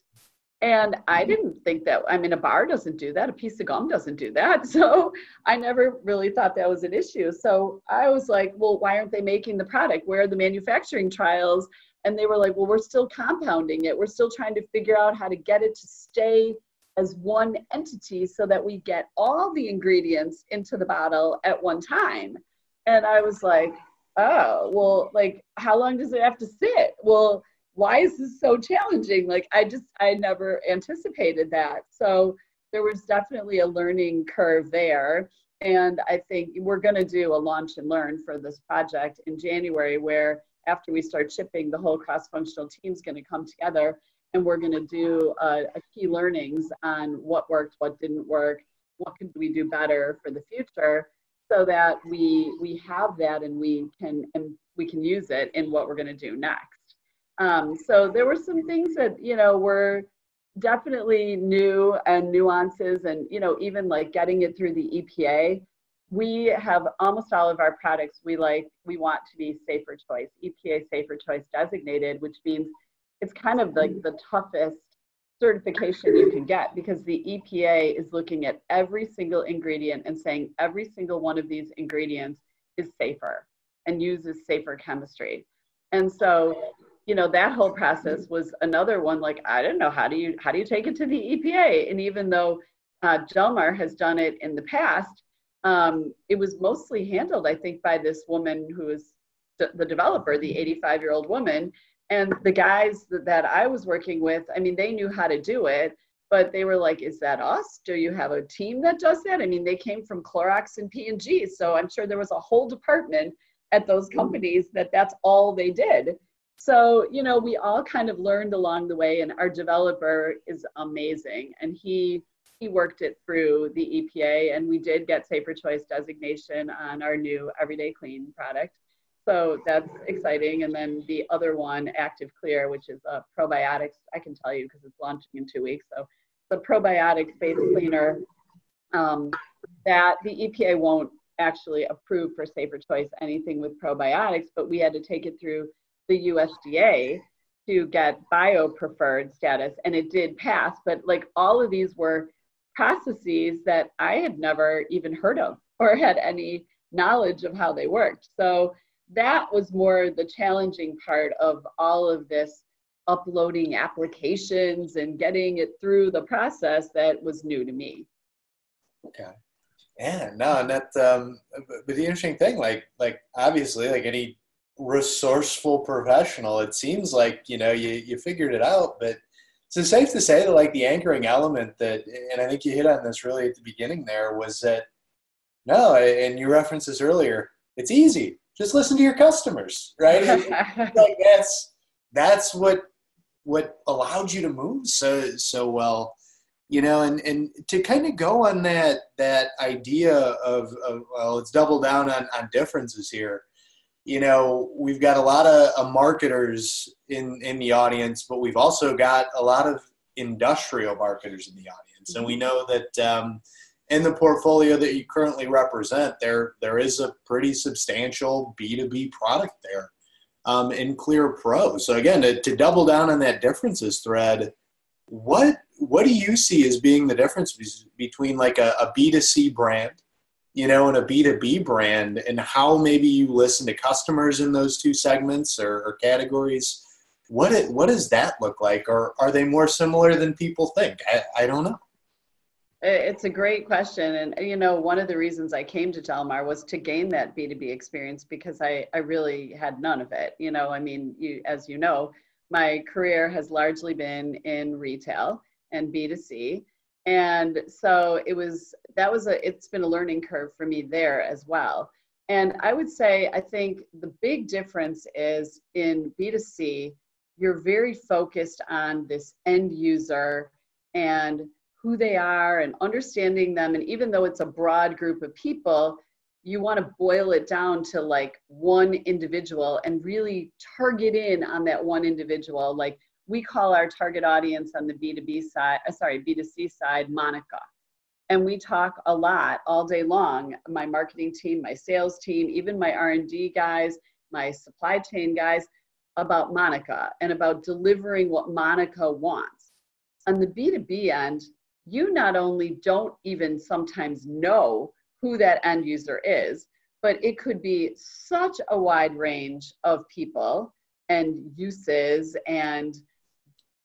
And I didn't think that, I mean, a bar doesn't do that, a piece of gum doesn't do that. So I never really thought that was an issue. So I was like, well, why aren't they making the product? Where are the manufacturing trials? And they were like, well, we're still compounding it. We're still trying to figure out how to get it to stay as one entity so that we get all the ingredients into the bottle at one time. And I was like, oh, well, like, how long does it have to sit? Well, why is this so challenging? Like, I just, I never anticipated that. So there was definitely a learning curve there. And I think we're going to do a launch and learn for this project in January, where after we start shipping, the whole cross functional team is going to come together and we're going to do a, key learnings on what worked, what didn't work, what could we do better for the future so that we we have that and we can and we can use it in what we're going to do next um, so there were some things that you know were definitely new and nuances and you know even like getting it through the epa we have almost all of our products we like we want to be safer choice epa safer choice designated which means it's kind of like the toughest certification you can get because the EPA is looking at every single ingredient and saying every single one of these ingredients is safer and uses safer chemistry. And so, you know, that whole process was another one like I don't know how do you how do you take it to the EPA? And even though uh, Jelmar has done it in the past, um, it was mostly handled, I think, by this woman who is the developer, the 85 year old woman and the guys that I was working with, I mean, they knew how to do it, but they were like, "Is that us? Do you have a team that does that?" I mean, they came from Clorox and P and G, so I'm sure there was a whole department at those companies that that's all they did. So you know, we all kind of learned along the way, and our developer is amazing, and he he worked it through the EPA, and we did get Safer Choice designation on our new Everyday Clean product. So that's exciting. And then the other one, Active Clear, which is a probiotics, I can tell you because it's launching in two weeks. So the probiotics face cleaner um, that the EPA won't actually approve for safer choice anything with probiotics, but we had to take it through the USDA to get bio preferred status and it did pass. But like all of these were processes that I had never even heard of or had any knowledge of how they worked. So that was more the challenging part of all of this uploading applications and getting it through the process that was new to me. Okay. Yeah, no, and that um but the interesting thing, like like obviously like any resourceful professional, it seems like, you know, you, you figured it out, but so it's safe to say that like the anchoring element that and I think you hit on this really at the beginning there was that no, and you referenced this earlier, it's easy just listen to your customers, right? like that's that's what what allowed you to move so so well, you know, and and to kind of go on that that idea of, of well, let's double down on on differences here. You know, we've got a lot of uh, marketers in in the audience, but we've also got a lot of industrial marketers in the audience, and we know that. Um, in the portfolio that you currently represent, there there is a pretty substantial B2B product there um, in CLR Pro. So again, to, to double down on that differences thread, what what do you see as being the difference between like a a B2C brand, you know, in a B2B brand, and how maybe you listen to customers in those two segments or, or categories? What it, what does that look like, or are they more similar than people think? I, I don't know. It's a great question. And, you know, one of the reasons I came to Jelmar was to gain that B2B experience because I, I really had none of it. You know, I mean, you, as you know, my career has largely been in retail and B2C. And so it was, that was a, it's been a learning curve for me there as well. And I would say, I think the big difference is in B2C, you're very focused on this end user and who they are and understanding them. And even though it's a broad group of people, you want to boil it down to like one individual and really target in on that one individual. Like we call our target audience on the B2B side, uh, sorry, B2C side, Monica. And we talk a lot all day long. My marketing team, my sales team, even my R&D guys, my supply chain guys, about Monica and about delivering what Monica wants. On the B2B end, you not only don't even sometimes know who that end user is, but it could be such a wide range of people and uses and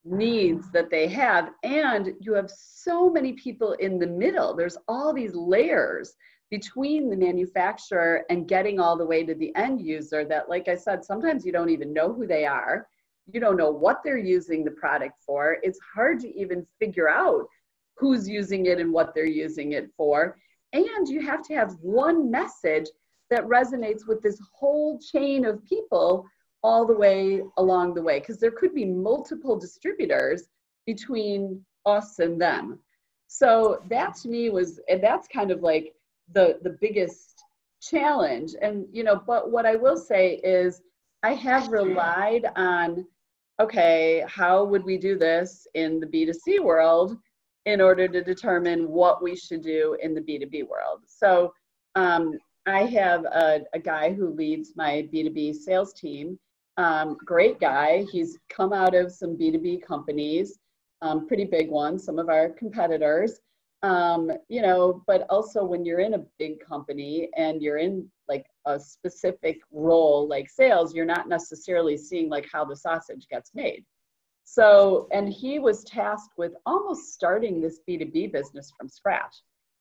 needs that they have. And you have so many people in the middle. There's all these layers between the manufacturer and getting all the way to the end user that, like I said, sometimes you don't even know who they are. You don't know what they're using the product for. It's hard to even figure out who's using it and what they're using it for. And you have to have one message that resonates with this whole chain of people all the way along the way. Because there could be multiple distributors between us and them. So that to me was, and that's kind of like the the biggest challenge and you know but what i will say is i have relied on okay how would we do this in the b2c world in order to determine what we should do in the b2b world so um, i have a, a, guy who leads my b2b sales team um, great guy he's come out of some b2b companies um, pretty big ones some of our competitors um, you know, but also when you're in a big company and you're in like a specific role like sales, you're not necessarily seeing like how the sausage gets made. So, and he was tasked with almost starting this B2B business from scratch.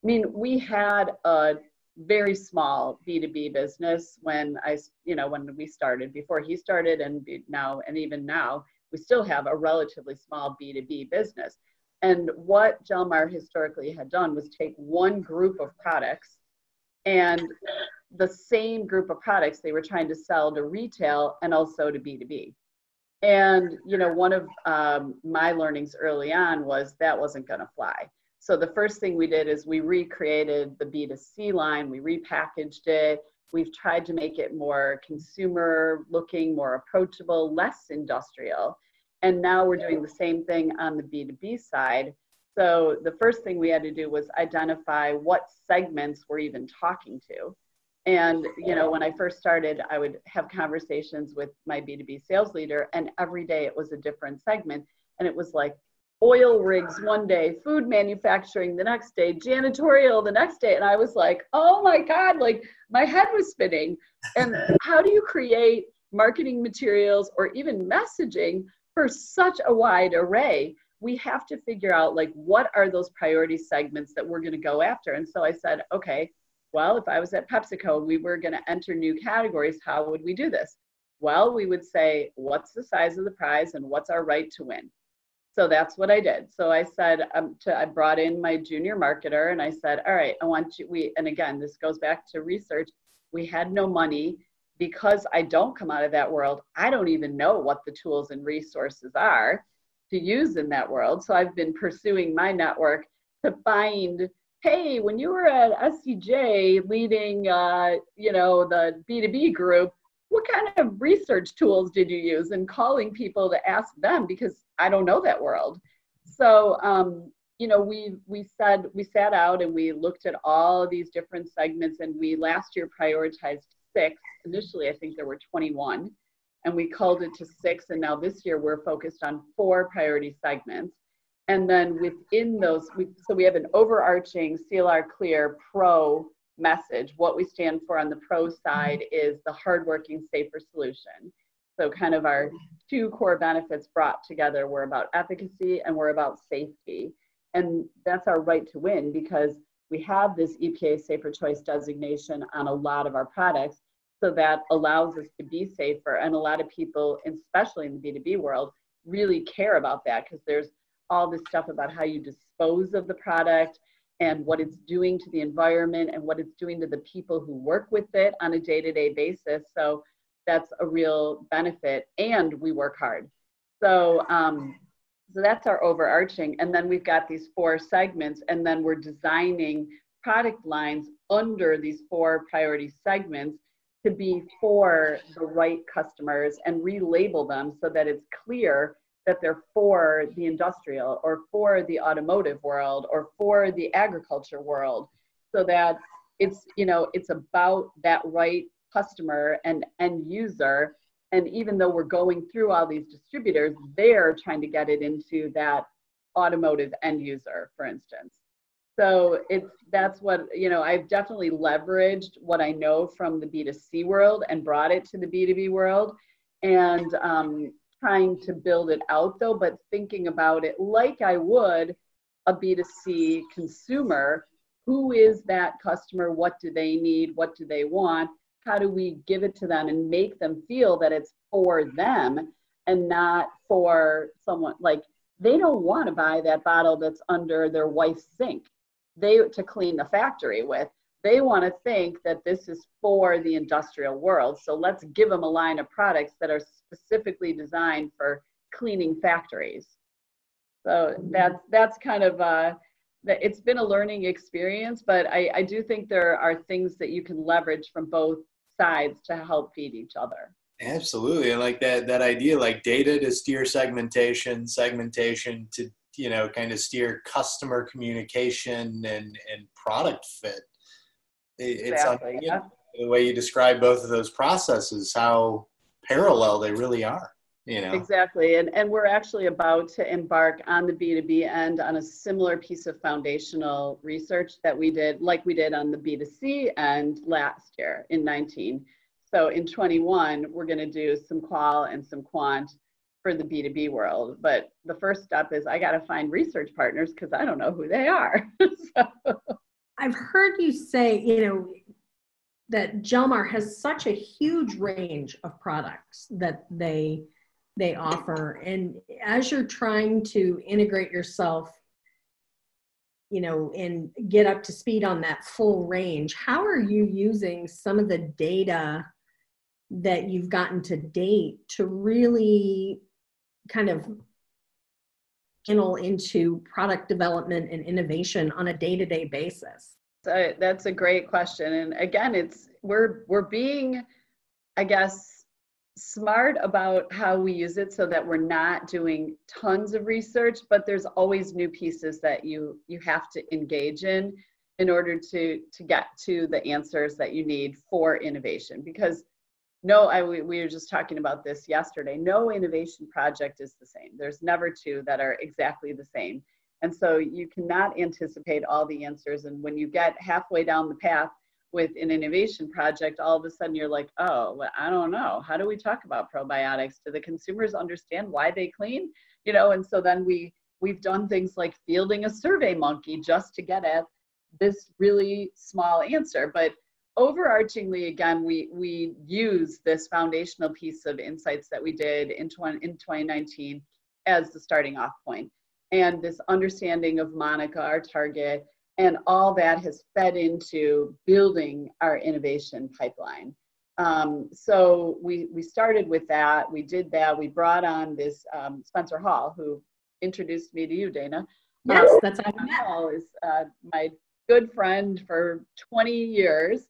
I mean, we had a very small B2B business when I, you know, when we started, before he started, and now, and even now, we still have a relatively small B2B business. And what Jelmar historically had done was take one group of products and the same group of products they were trying to sell to retail and also to B2B. And, you know, one of um, my learnings early on was that wasn't going to fly. So the first thing we did is we recreated the B2C line, we repackaged it. We've tried to make it more consumer looking, more approachable, less industrial. And now we're doing the same thing on the B2B side. So the first thing we had to do was identify what segments we're even talking to. And you know, when I first started, I would have conversations with my B2B sales leader, and every day it was a different segment. And it was like oil rigs one day, food manufacturing the next day, janitorial the next day. And I was like, oh my God, like my head was spinning. And how do you create marketing materials or even messaging for such a wide array, we have to figure out like what are those priority segments that we're going to go after. And so I said, okay, well, if I was at PepsiCo, we were going to enter new categories. How would we do this? Well, we would say, what's the size of the prize and what's our right to win? So that's what I did. So I said, um, to, I brought in my junior marketer and I said, all right, I want you, we, and again, this goes back to research. We had no money because I don't come out of that world, I don't even know what the tools and resources are to use in that world. So I've been pursuing my network to find, hey, when you were at SCJ leading, uh, you know, the B2B group, what kind of research tools did you use? And calling people to ask them because I don't know that world. So, um, you know, we we said we sat out and we looked at all of these different segments, and we last year prioritized six. Initially, I think there were 21, and we called it to six. And now this year, we're focused on four priority segments. And then within those, we, so we have an overarching CLR Clear Pro message. What we stand for on the pro side is the hardworking, safer solution. So, kind of our two core benefits brought together were about efficacy and we're about safety. And that's our right to win because we have this EPA Safer Choice designation on a lot of our products. So that allows us to be safer. And a lot of people, especially in the B2B world, really care about that because there's all this stuff about how you dispose of the product and what it's doing to the environment and what it's doing to the people who work with it on a day to day basis. So that's a real benefit. And we work hard. So, um, so that's our overarching. And then we've got these four segments, and then we're designing product lines under these four priority segments to be for the right customers and relabel them so that it's clear that they're for the industrial or for the automotive world or for the agriculture world. So that it's you know it's about that right customer and end user. And even though we're going through all these distributors they're trying to get it into that automotive end user for instance. So it's that's what you know i've definitely leveraged what i know from the b2c world and brought it to the b2b world. And um, trying to build it out though but thinking about it like i would a b2c consumer who is that customer? What do they need? What do they want? How do we give it to them and make them feel that it's for them and not for someone? Like they don't want to buy that bottle that's under their wife's sink they to clean the factory with they want to think that this is for the industrial world. So let's give them a line of products that are specifically designed for cleaning factories. So that's that's kind of uh it's been a learning experience but I, I do think there are things that you can leverage from both sides to help feed each other. Absolutely. And like that that idea like data to steer segmentation segmentation to you know kind of steer customer communication and and product fit it's exactly, yeah. the way you describe both of those processes how parallel they really are you know exactly and and we're actually about to embark on the b2b end on a similar piece of foundational research that we did like we did on the b2c end last year in 19 so in 21 we're going to do some qual and some quant for the B2B world. But the first step is I got to find research partners because I don't know who they are. so. I've heard you say, you know, that Jelmar has such a huge range of products that they they offer. And as you're trying to integrate yourself you know and get up to speed on that full range how are you using some of the data that you've gotten to date to really kind of funnel into product development and innovation on a day-to-day basis? So that's a great question. And again, it's we're we're being, I guess, smart about how we use it so that we're not doing tons of research, but there's always new pieces that you you have to engage in in order to to get to the answers that you need for innovation because no I, we, we were just talking about this yesterday. No innovation project is the same. There's never two that are exactly the same. And so you cannot anticipate all the answers. And when you get halfway down the path with an innovation project all of a sudden you're like oh well, i don't know. How do we talk about probiotics? Do the consumers understand why they clean? You know and so then we we've done things like fielding a survey monkey just to get at this really small answer. But overarchingly, again, we, we use this foundational piece of insights that we did in, 20, in 2019 as the starting off. And this understanding of Monica, our target, and all that has fed into building our innovation pipeline. Um, so we, we started with that. We did that. We brought on this um, Spencer Hall, who introduced me to you, Dana. Yes, um, that's how Hall is uh, my good friend for 20 years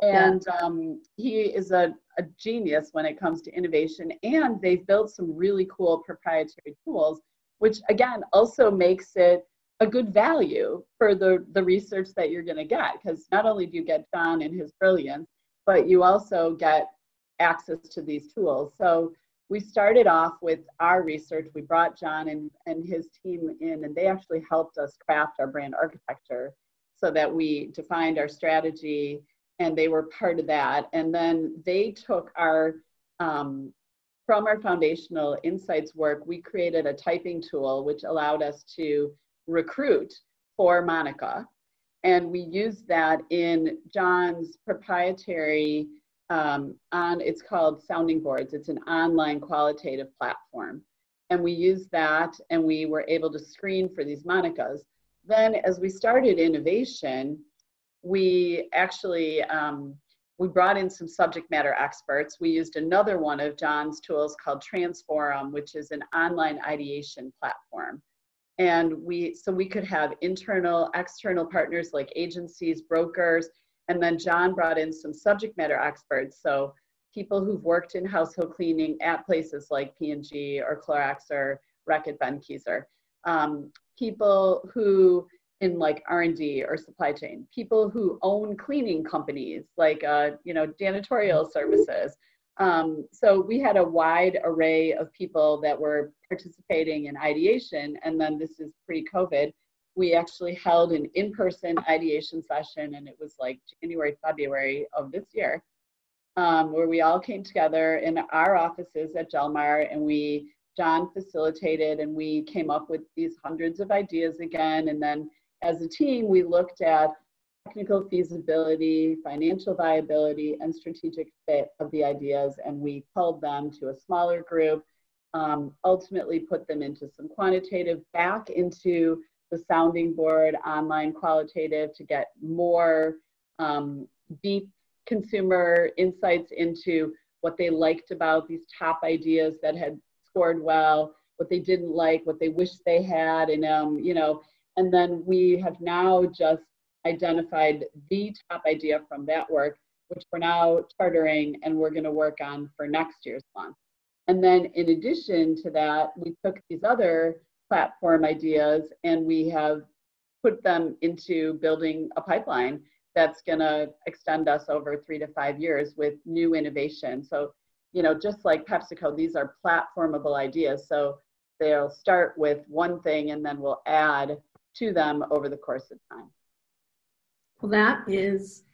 and um, he is a, a genius when it comes to innovation and they've built some really cool proprietary tools which again also makes it a good value for the the research that you're going to get because not only do you get john and his brilliance but you also get access to these tools. So we started off with our research. We brought john and, and his team in and they actually helped us craft our brand architecture so that we defined our strategy and they were part of that. And then they took our, um, from our foundational insights work, we created a typing tool which allowed us to recruit for Monica. And we used that in John's proprietary, um, on it's called Sounding Boards. It's an online qualitative platform. And we used that and we were able to screen for these Monicas. Then as we started innovation, we actually um, we brought in some subject matter experts. We used another one of John's tools called Transforum, which is an online ideation platform. And we, so we could have internal, external partners like agencies, brokers, and then John brought in some subject matter experts. So people who've worked in household cleaning at places like P&G or Clorox or Reckitt Benckiser. Um, people who in like R&D or supply chain, people who own cleaning companies like, uh, you know, janitorial services. Um, so we had a wide array of people that were participating in ideation. And then this is pre-COVID. We actually held an in-person ideation session and it was like January, February of this year, um, where we all came together in our offices at Jelmar, and we, John facilitated and we came up with these hundreds of ideas again. And then as a team, we looked at technical feasibility, financial viability, and strategic fit of the ideas, and we pulled them to a smaller group, um, ultimately put them into some quantitative, back into the sounding board, online qualitative, to get more um, deep consumer insights into what they liked about these top ideas that had scored well, what they didn't like, what they wished they had, and um, you know, and then we have now just identified the top idea from that work, which we're now chartering and we're going to work on for next year's launch. And then in addition to that, we took these other platform ideas and we have put them into building a pipeline that's going to extend us over three to five years with new innovation. So, you know, just like PepsiCo, these are platformable ideas. So they'll start with one thing and then we'll add to them over the course of time. Well, that is,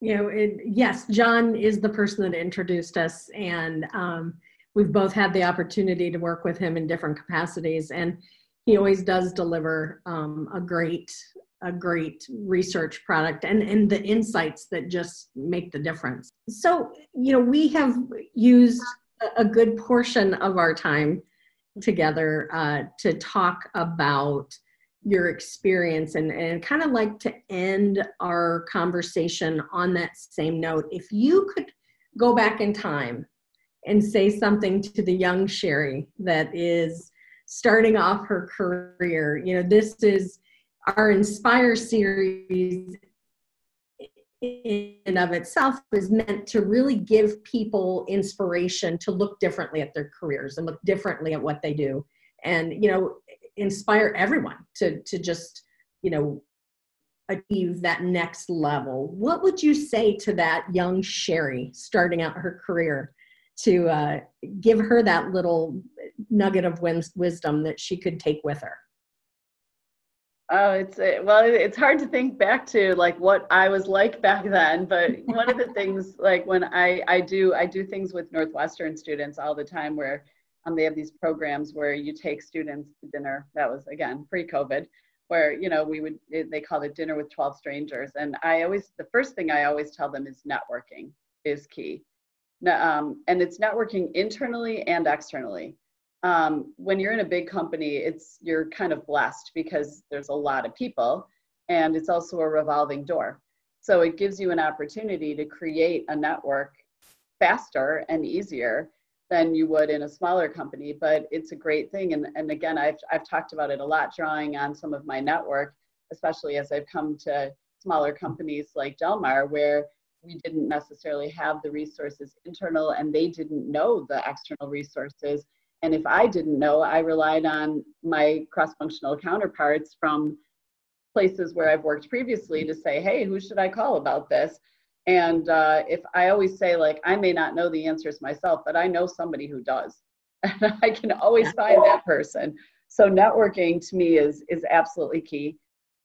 you know, it, yes, John is the person that introduced us, and um, we've both had the opportunity to work with him in different capacities, and he always does deliver um, a great a great research product and and the insights that just make the difference so you know we have used a good portion of our time together uh, to talk about your experience and, and kind of like to end our conversation on that same note. If you could go back in time and say something to the young Sherry that is starting off her career, you know, this is our Inspire series in and of itself is meant to really give people inspiration to look differently at their careers and look differently at what they do and you know inspire everyone to to just you know achieve that next level what would you say to that young sherry starting out her career to uh, give her that little nugget of wisdom that she could take with her Oh, it's well, it's hard to think back to like what I was like back then. But one of the things, like when I I do I do things with Northwestern students all the time, where um, they have these programs where you take students to dinner. That was again pre-COVID, where you know we would they called it dinner with 12 strangers. And I always the first thing I always tell them is networking is key. Um, and it's networking internally and externally. Um, when you're in a big company, it's you're kind of blessed because there's a lot of people, and it's also a revolving door. So it gives you an opportunity to create a network faster and easier than you would in a smaller company, but it's a great thing. And, and again, I've, I've talked about it a lot, drawing on some of my network, especially as I've come to smaller companies like Jelmar where we didn't necessarily have the resources internal and they didn't know the external resources. And if I didn't know, I relied on my cross functional counterparts from places where I've worked previously to say, hey, who should I call about this? And uh, if I always say, like, I may not know the answers myself, but I know somebody who does, and I can always find that person. So networking to me is is absolutely key.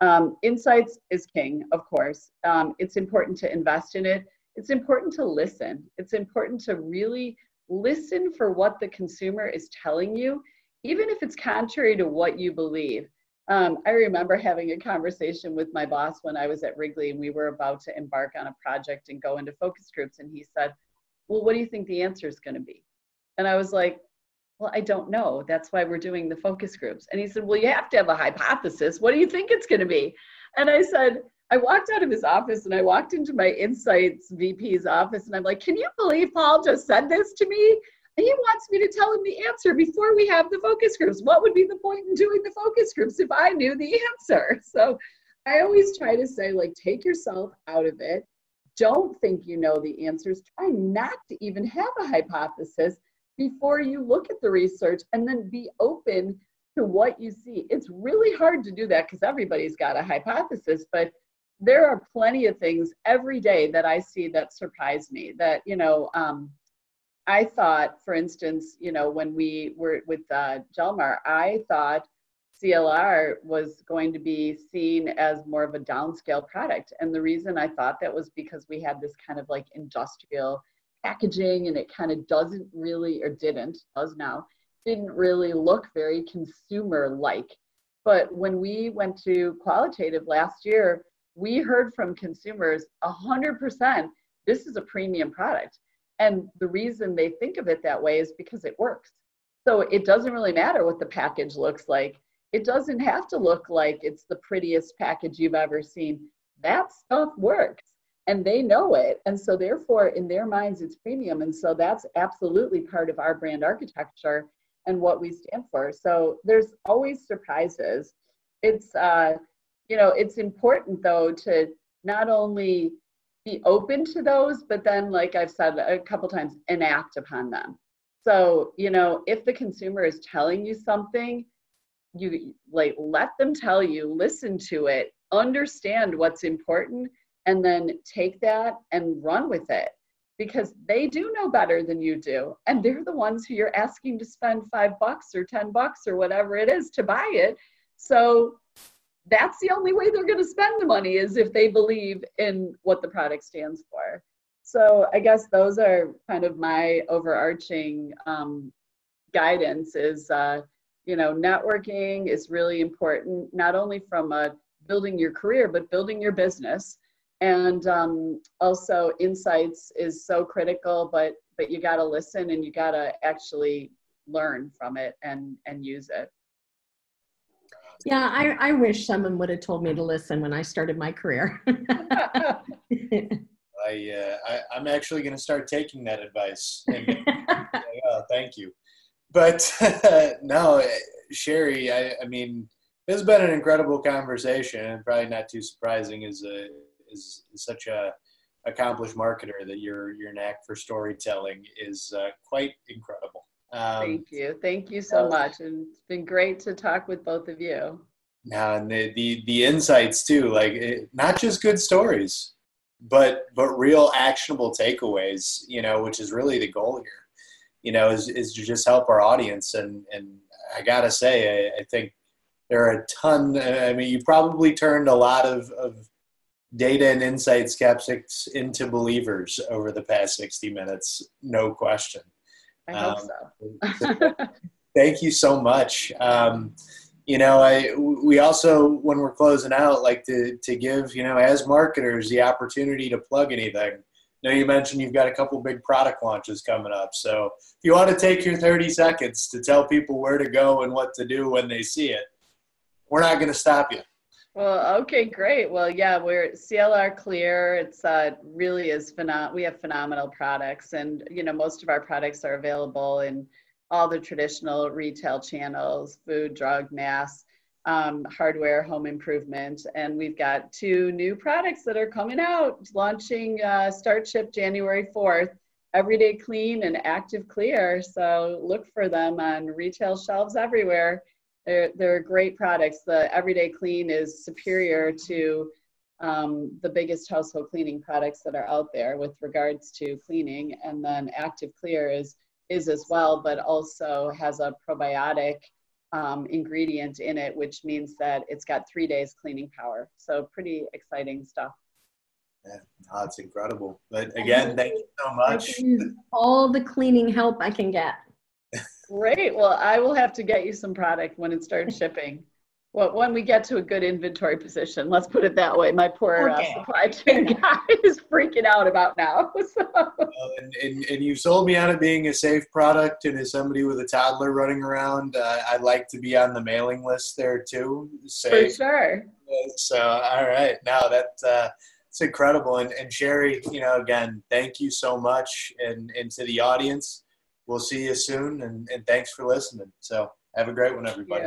Um, insights is king, of course. Um, it's important to invest in it. It's important to listen. It's important to really listen for what the consumer is telling you, even if it's contrary to what you believe. Um, I remember having a conversation with my boss when I was at Wrigley and we were about to embark on a project and go into focus groups. And he said, Well, what do you think the answer is going to be? And I was like, Well, I don't know. That's why we're doing the focus groups. And he said, Well, you have to have a hypothesis. What do you think it's going to be? And I said, I walked out of his office and I walked into my insights VP's office and I'm like, can you believe Paul just said this to me? He wants me to tell him the answer before we have the focus groups. What would be the point in doing the focus groups if I knew the answer? So I always try to say, like, take yourself out of it. Don't think you know the answers. Try not to even have a hypothesis before you look at the research and then be open to what you see. It's really hard to do that because everybody's got a hypothesis, but there are plenty of things every day that I see that surprise me. That, you know, um, I thought, for instance, you know, when we were with uh, Jelmar, I thought CLR was going to be seen as more of a downscale product. And the reason I thought that was because we had this kind of like industrial packaging and it kind of doesn't really, or didn't, does now, didn't really look very consumer like. But when we went to qualitative last year, we heard from consumers 100% this is a premium product. And the reason they think of it that way is because it works. So it doesn't really matter what the package looks like. It doesn't have to look like it's the prettiest package you've ever seen. That stuff works and they know it. And so, therefore, in their minds, it's premium. And so, that's absolutely part of our brand architecture and what we stand for. So, there's always surprises. It's, uh, you know, it's important though to not only be open to those, but then, like I've said a couple times, enact upon them. So, you know, if the consumer is telling you something, you like let them tell you, listen to it, understand what's important, and then take that and run with it because they do know better than you do. And they're the ones who you're asking to spend five bucks or 10 bucks or whatever it is to buy it. So that's the only way they're going to spend the money is if they believe in what the product stands for. So I guess those are kind of my overarching um, guidance is, uh, you know, networking is really important, not only from a building your career, but building your business. And um, also insights is so critical, but, but you got to listen and you got to actually learn from it and, and use it. Yeah, I, I wish someone would have told me to listen when I started my career. I, uh, I am actually going to start taking that advice. And, oh, thank you. But no, Sherry, I, I mean, it's been an incredible conversation, and probably not too surprising as a is, is such a accomplished marketer that your your knack for storytelling is uh, quite incredible. Um, Thank you. Thank you so much. And it's been great to talk with both of you. Now, and the, the, the insights too, like it, not just good stories, but, but real actionable takeaways, you know, which is really the goal here, you know, is, is to just help our audience. And, and I gotta say, I, I think there are a ton, I mean, you probably turned a lot of, of data and insight skeptics into believers over the past 60 minutes, no question. I hope um, so. thank you so much. Um, you know, I we also when we're closing out like to to give you know as marketers the opportunity to plug anything. You know, you mentioned you've got a couple big product launches coming up. So if you want to take your 30 seconds to tell people where to go and what to do when they see it, we're not going to stop you. Well, okay, great. Well, yeah, we're CLR Clear. It's uh, really is phenomenal. We have phenomenal products, and you know, most of our products are available in all the traditional retail channels: food, drug, mass, um, hardware, home improvement, and we've got two new products that are coming out, launching uh, January fourth. Everyday Clean and Active Clear. So look for them on retail shelves everywhere they're, they're great products. The Everyday Clean is superior to um, the biggest household cleaning products that are out there with regards to cleaning. And then Active Clear is, is as well, but also has a probiotic um, ingredient in it, which means that it's got three days cleaning power. So pretty exciting stuff. Yeah, that's incredible. But again, thank you so much. all the cleaning help I can get. Great. Well, I will have to get you some product when it starts shipping. Well, when we get to a good inventory position, let's put it that way. My poor Okay. uh, supply chain guy is freaking out about now. So. Uh, and, and, and you sold me on it being a safe product, and as somebody with a toddler running around, uh, I'd like to be on the mailing list there too. For sure. So, all right, now that uh, it's incredible. And, and Sherry, you know, again, thank you so much, and and to the audience, we'll see you soon, and, and thanks for listening. So, have a great one, everybody.